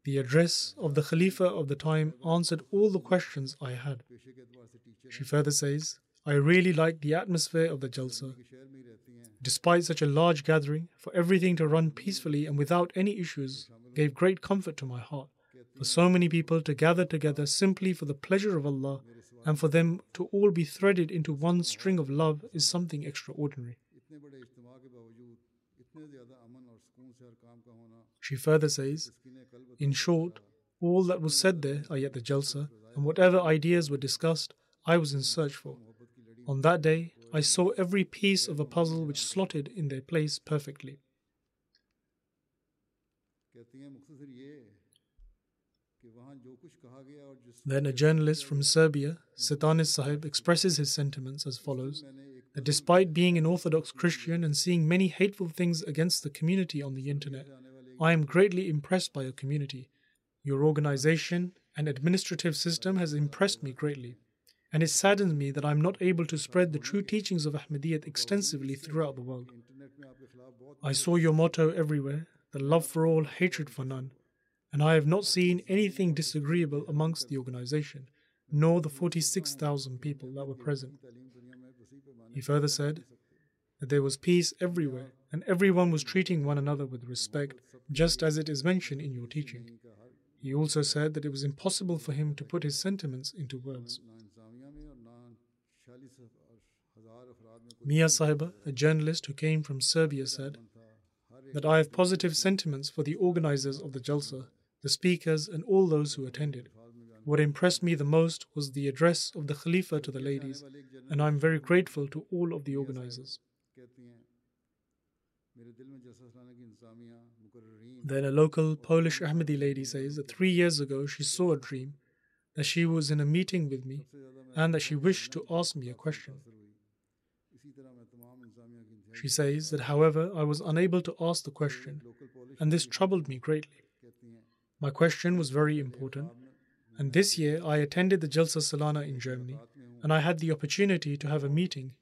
The address of the Khalifa of the time answered all the questions I had. She further says, I really liked the atmosphere of the Jalsa. Despite such a large gathering, for everything to run peacefully and without any issues gave great comfort to my heart. For so many people to gather together simply for the pleasure of Allah and for them to all be threaded into one string of love is something extraordinary. She further says, In short, all that was said there, at the Jalsa, and whatever ideas were discussed, I was in search for. On that day, I saw every piece of a puzzle which slotted in their place perfectly. Then a journalist from Serbia, Setanis Sahib, expresses his sentiments as follows that despite being an Orthodox Christian and seeing many hateful things against the community on the internet, I am greatly impressed by your community. Your organization and administrative system has impressed me greatly, and it saddens me that I am not able to spread the true teachings of Ahmadiyyat extensively throughout the world. I saw your motto everywhere the love for all, hatred for none and I have not seen anything disagreeable amongst the organization, nor the 46,000 people that were present. He further said that there was peace everywhere, and everyone was treating one another with respect, just as it is mentioned in your teaching. He also said that it was impossible for him to put his sentiments into words. Mia Sahiba, a journalist who came from Serbia, said that I have positive sentiments for the organizers of the Jalsa the speakers, and all those who attended. What impressed me the most was the address of the Khalifa to the ladies, and I am very grateful to all of the organizers. Then a local Polish Ahmadi lady says that three years ago she saw a dream that she was in a meeting with me and that she wished to ask me a question. She says that, however, I was unable to ask the question, and this troubled me greatly. My question was very important, and this year I attended the Jalsa Salana in Germany, and I had the opportunity to have a meeting.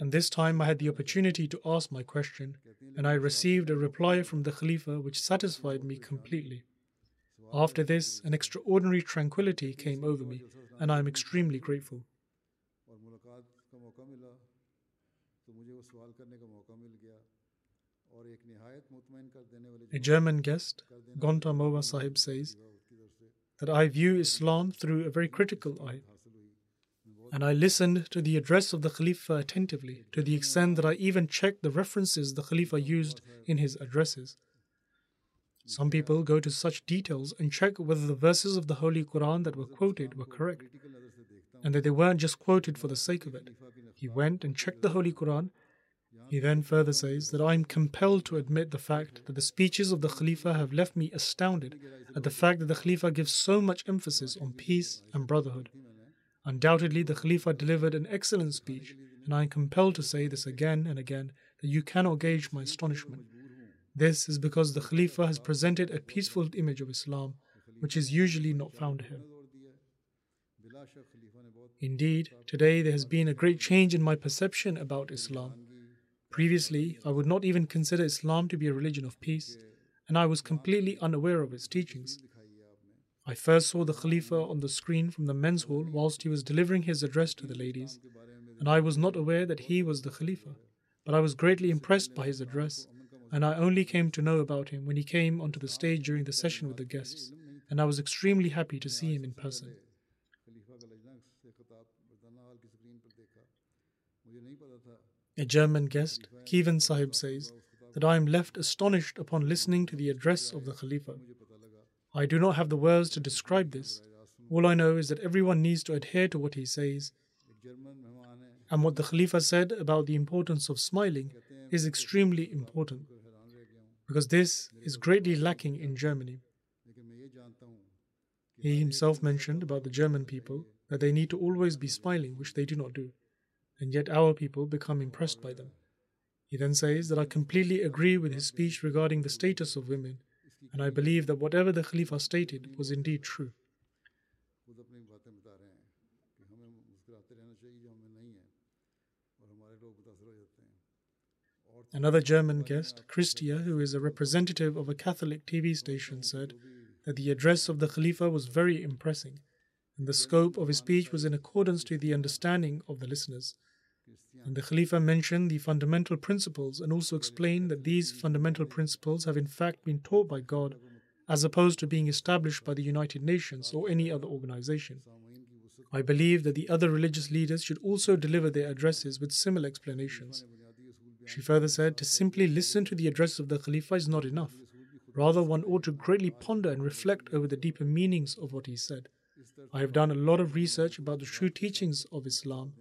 And this time I had the opportunity to ask my question, and I received a reply from the Khalifa which satisfied me completely. After this, an extraordinary tranquility came over me, and I am extremely grateful. A German guest, Gonta Mowa Sahib, says that I view Islam through a very critical eye. And I listened to the address of the Khalifa attentively, to the extent that I even checked the references the Khalifa used in his addresses. Some people go to such details and check whether the verses of the Holy Quran that were quoted were correct, and that they weren't just quoted for the sake of it. He went and checked the Holy Quran he then further says that I am compelled to admit the fact that the speeches of the Khalifa have left me astounded at the fact that the Khalifa gives so much emphasis on peace and brotherhood. Undoubtedly, the Khalifa delivered an excellent speech, and I am compelled to say this again and again that you cannot gauge my astonishment. This is because the Khalifa has presented a peaceful image of Islam, which is usually not found here. Indeed, today there has been a great change in my perception about Islam. Previously, I would not even consider Islam to be a religion of peace, and I was completely unaware of its teachings. I first saw the Khalifa on the screen from the men's hall whilst he was delivering his address to the ladies, and I was not aware that he was the Khalifa. But I was greatly impressed by his address, and I only came to know about him when he came onto the stage during the session with the guests, and I was extremely happy to see him in person. A German guest, Kievan Sahib says that I am left astonished upon listening to the address of the Khalifa. I do not have the words to describe this, All I know is that everyone needs to adhere to what he says. And what the Khalifa said about the importance of smiling is extremely important because this is greatly lacking in Germany. He himself mentioned about the German people that they need to always be smiling, which they do not do, and yet our people become impressed by them. He then says that I completely agree with his speech regarding the status of women, and I believe that whatever the Khalifa stated was indeed true. Another German guest, Christia, who is a representative of a Catholic TV station, said that the address of the Khalifa was very impressive, and the scope of his speech was in accordance to the understanding of the listeners. And the Khalifa mentioned the fundamental principles and also explained that these fundamental principles have in fact been taught by God as opposed to being established by the United Nations or any other organization. I believe that the other religious leaders should also deliver their addresses with similar explanations. She further said, To simply listen to the address of the Khalifa is not enough. Rather, one ought to greatly ponder and reflect over the deeper meanings of what he said. I have done a lot of research about the true teachings of Islam,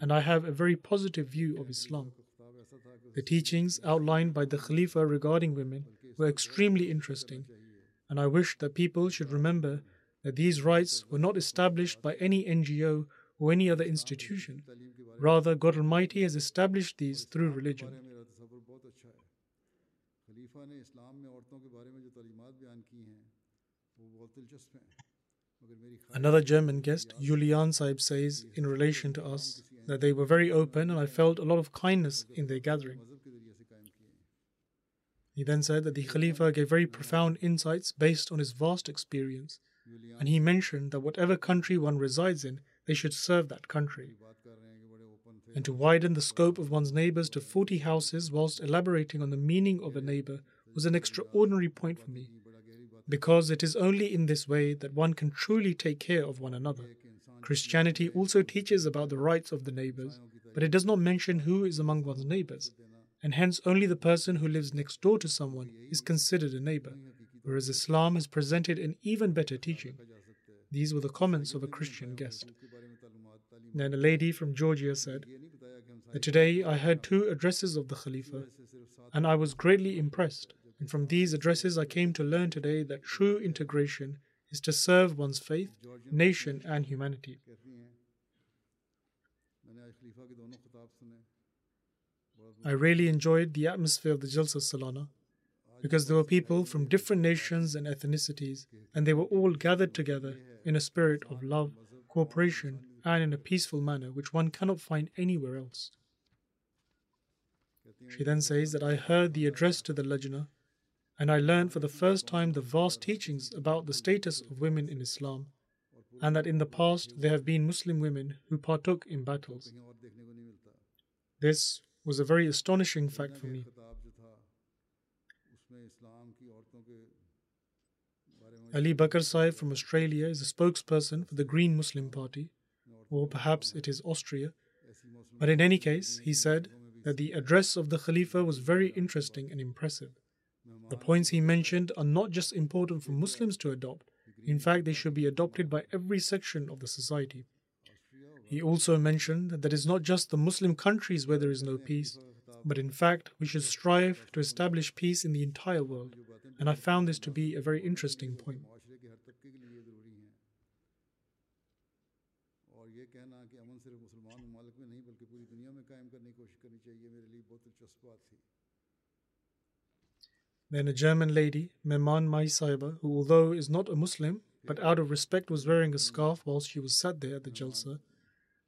and I have a very positive view of Islam. The teachings outlined by the Khalifa regarding women were extremely interesting, and I wish that people should remember that these rights were not established by any NGO or any other institution. Rather, God Almighty has established these through religion. Another German guest, Julian Sahib, says in relation to us that they were very open and I felt a lot of kindness in their gathering. He then said that the Khalifa gave very profound insights based on his vast experience, and he mentioned that whatever country one resides in, they should serve that country. And to widen the scope of one's neighbors to 40 houses whilst elaborating on the meaning of a neighbor was an extraordinary point for me because it is only in this way that one can truly take care of one another. Christianity also teaches about the rights of the neighbors, but it does not mention who is among one's neighbors, and hence only the person who lives next door to someone is considered a neighbor, whereas Islam has presented an even better teaching. These were the comments of a Christian guest. Then a lady from Georgia said that today I heard two addresses of the Khalifa, and I was greatly impressed. And from these addresses, I came to learn today that true integration is to serve one's faith, nation, and humanity. I really enjoyed the atmosphere of the Jalsa Salana because there were people from different nations and ethnicities, and they were all gathered together in a spirit of love, cooperation, and in a peaceful manner which one cannot find anywhere else. She then says that I heard the address to the Lajna and I learned for the first time the vast teachings about the status of women in Islam, and that in the past there have been Muslim women who partook in battles. This was a very astonishing fact for me. Ali Bakr Sahib from Australia is a spokesperson for the Green Muslim Party, or perhaps it is Austria. But in any case, he said that the address of the Khalifa was very interesting and impressive. The points he mentioned are not just important for Muslims to adopt, in fact, they should be adopted by every section of the society. He also mentioned that it is not just the Muslim countries where there is no peace, but in fact, we should strive to establish peace in the entire world, and I found this to be a very interesting point. Then a German lady, Meman Mai Sahiba, who although is not a Muslim, but out of respect was wearing a scarf whilst she was sat there at the Jalsa,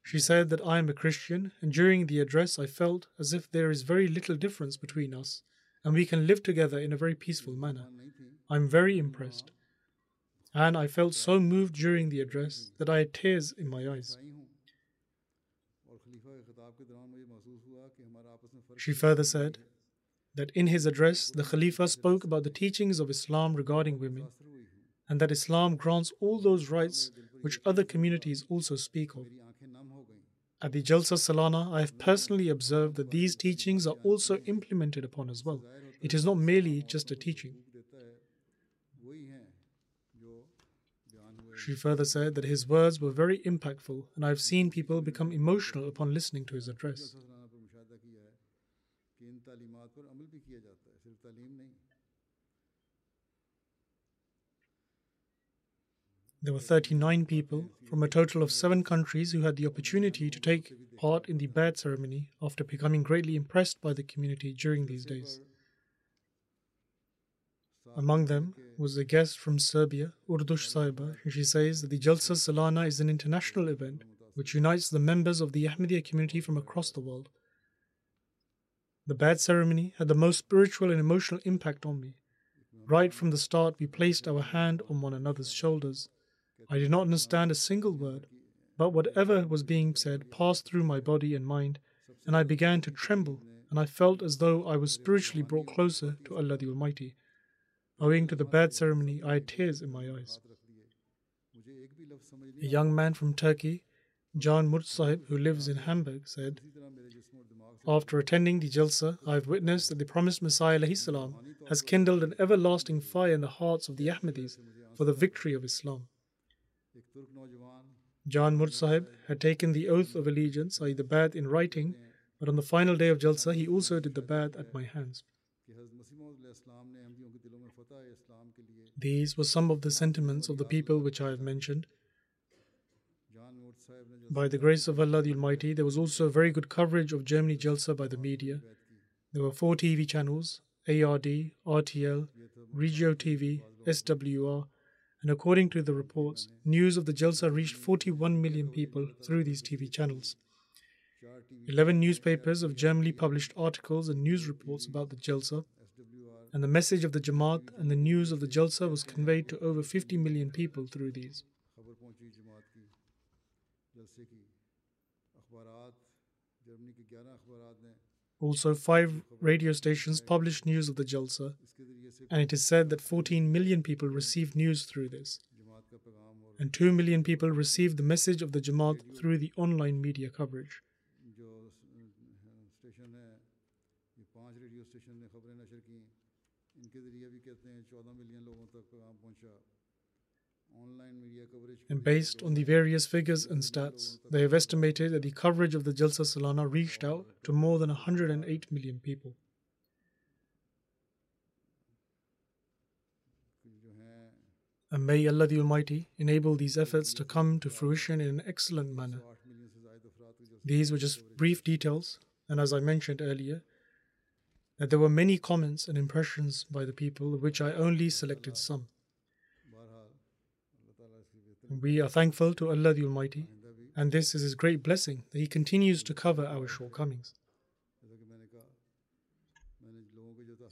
she said that I am a Christian, and during the address I felt as if there is very little difference between us, and we can live together in a very peaceful manner. I am very impressed. And I felt so moved during the address that I had tears in my eyes. She further said, that in his address, the Khalifa spoke about the teachings of Islam regarding women, and that Islam grants all those rights which other communities also speak of. At the Jalsa Salana, I have personally observed that these teachings are also implemented upon as well. It is not merely just a teaching. She further said that his words were very impactful, and I've seen people become emotional upon listening to his address. There were 39 people from a total of seven countries who had the opportunity to take part in the Bai'at ceremony after becoming greatly impressed by the community during these days. Among them was a guest from Serbia, Urdush Sahiba, and she says that the Jalsa Salana is an international event which unites the members of the Ahmadiyya community from across the world. The Bai'at ceremony had the most spiritual and emotional impact on me. Right from the start, we placed our hand on one another's shoulders. I did not understand a single word, but whatever was being said passed through my body and mind, and I began to tremble, and I felt as though I was spiritually brought closer to Allah the Almighty. Owing to the Bai'at ceremony, I had tears in my eyes. A young man from Turkey, John Mursahib, who lives in Hamburg, said, After attending the Jalsa, I have witnessed that the promised Messiah salam, has kindled an everlasting fire in the hearts of the Ahmadis for the victory of Islam. John Mursahib had taken the oath of allegiance, i.e., the Bai'at, in writing, but on the final day of Jalsa, he also did the Bai'at at my hands. These were some of the sentiments of the people which I have mentioned. By the grace of Allah the Almighty, there was also very good coverage of Germany Jalsa by the media. There were four TV channels ARD, RTL, Regio TV, SWR, and according to the reports, news of the Jalsa reached 41 million people through these TV channels. Eleven newspapers of Germany published articles and news reports about the Jalsa, and the message of the Jamaat and the news of the Jalsa was conveyed to over 50 million people through these. Also, five radio stations published news of the Jalsa, and it is said that 14 million people received news through this, and 2 million people received the message of the Jamaat through the online media coverage. And based on the various figures and stats, they have estimated that the coverage of the Jalsa Salana reached out to more than 108 million people. And may Allah the Almighty enable these efforts to come to fruition in an excellent manner. These were just brief details, and as I mentioned earlier, that there were many comments and impressions by the people, of which I only selected some. We are thankful to Allah the Almighty, and this is His great blessing that He continues to cover our shortcomings.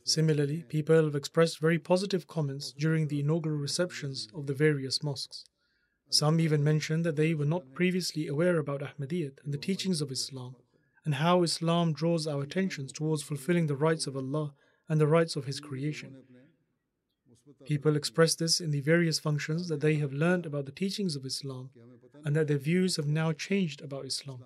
Similarly, people have expressed very positive comments during the inaugural receptions of the various mosques. Some even mentioned that they were not previously aware about Ahmadiyyat and the teachings of Islam, and how Islam draws our attentions towards fulfilling the rights of Allah and the rights of His creation. People express this in the various functions that they have learned about the teachings of Islam and that their views have now changed about Islam.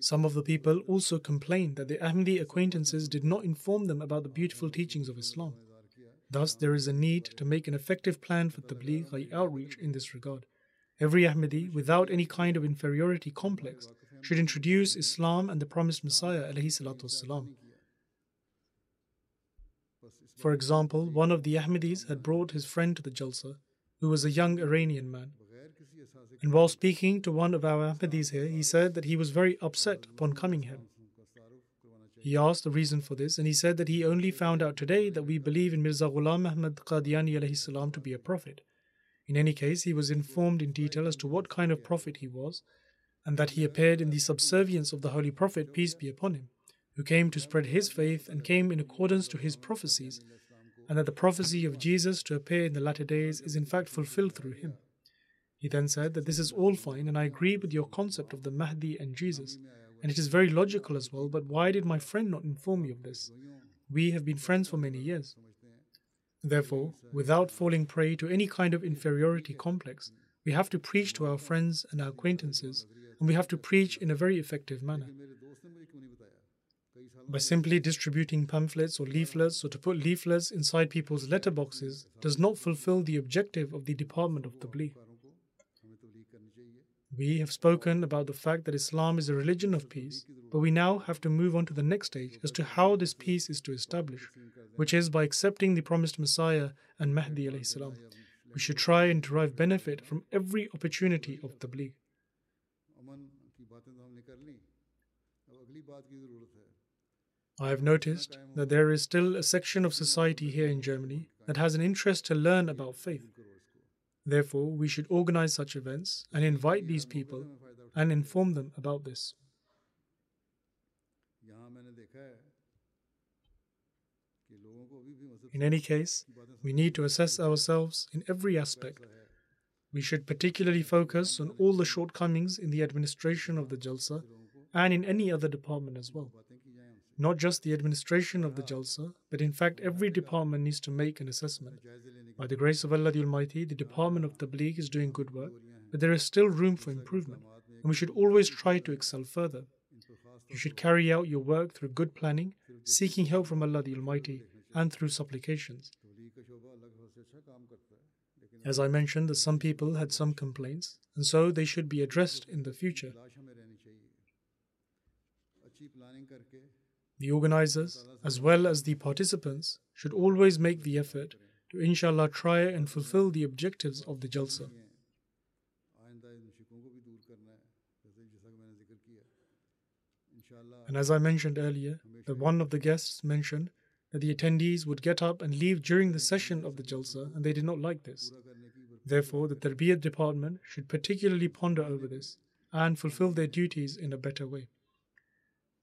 Some of the people also complained that their Ahmadi acquaintances did not inform them about the beautiful teachings of Islam. Thus, there is a need to make an effective plan for tabligh outreach in this regard. Every Ahmadi, without any kind of inferiority complex, should introduce Islam and the promised Messiah. For example, one of the Ahmadis had brought his friend to the Jalsa, who was a young Iranian man. And while speaking to one of our Ahmadis here, he said that he was very upset upon coming here. He asked the reason for this, and he said that he only found out today that we believe in Mirza Ghulam Ahmad Qadiani salam to be a prophet. In any case, he was informed in detail as to what kind of prophet he was, and that he appeared in the subservience of the Holy Prophet, peace be upon him who came to spread his faith and came in accordance to his prophecies, and that the prophecy of Jesus to appear in the latter days is in fact fulfilled through him. He then said that this is all fine, and I agree with your concept of the Mahdi and Jesus, and it is very logical as well, but why did my friend not inform me of this? We have been friends for many years. Therefore, without falling prey to any kind of inferiority complex, we have to preach to our friends and our acquaintances, and we have to preach in a very effective manner. By simply distributing pamphlets or leaflets or to put leaflets inside people's letterboxes does not fulfill the objective of the Department of Tabligh. We have spoken about the fact that Islam is a religion of peace, but we now have to move on to the next stage as to how this peace is to establish, which is by accepting the promised Messiah and Mahdi. We should try and derive benefit from every opportunity of tabligh. I have noticed that there is still a section of society here in Germany that has an interest to learn about faith. Therefore, we should organize such events and invite these people and inform them about this. In any case, we need to assess ourselves in every aspect. We should particularly focus on all the shortcomings in the administration of the Jalsa and in any other department as well. Not just the administration of the Jalsa, but in fact every department needs to make an assessment. By the grace of Allah the Almighty, the Department of Tabligh is doing good work, but there is still room for improvement, and we should always try to excel further. You should carry out your work through good planning, seeking help from Allah the Almighty, and through supplications. As I mentioned, that some people had some complaints, and so they should be addressed in the future. The organizers, as well as the participants, should always make the effort to inshallah try and fulfill the objectives of the Jalsa. And as I mentioned earlier, that one of the guests mentioned that the attendees would get up and leave during the session of the Jalsa, and they did not like this. Therefore, the Tarbiyat department should particularly ponder over this and fulfill their duties in a better way.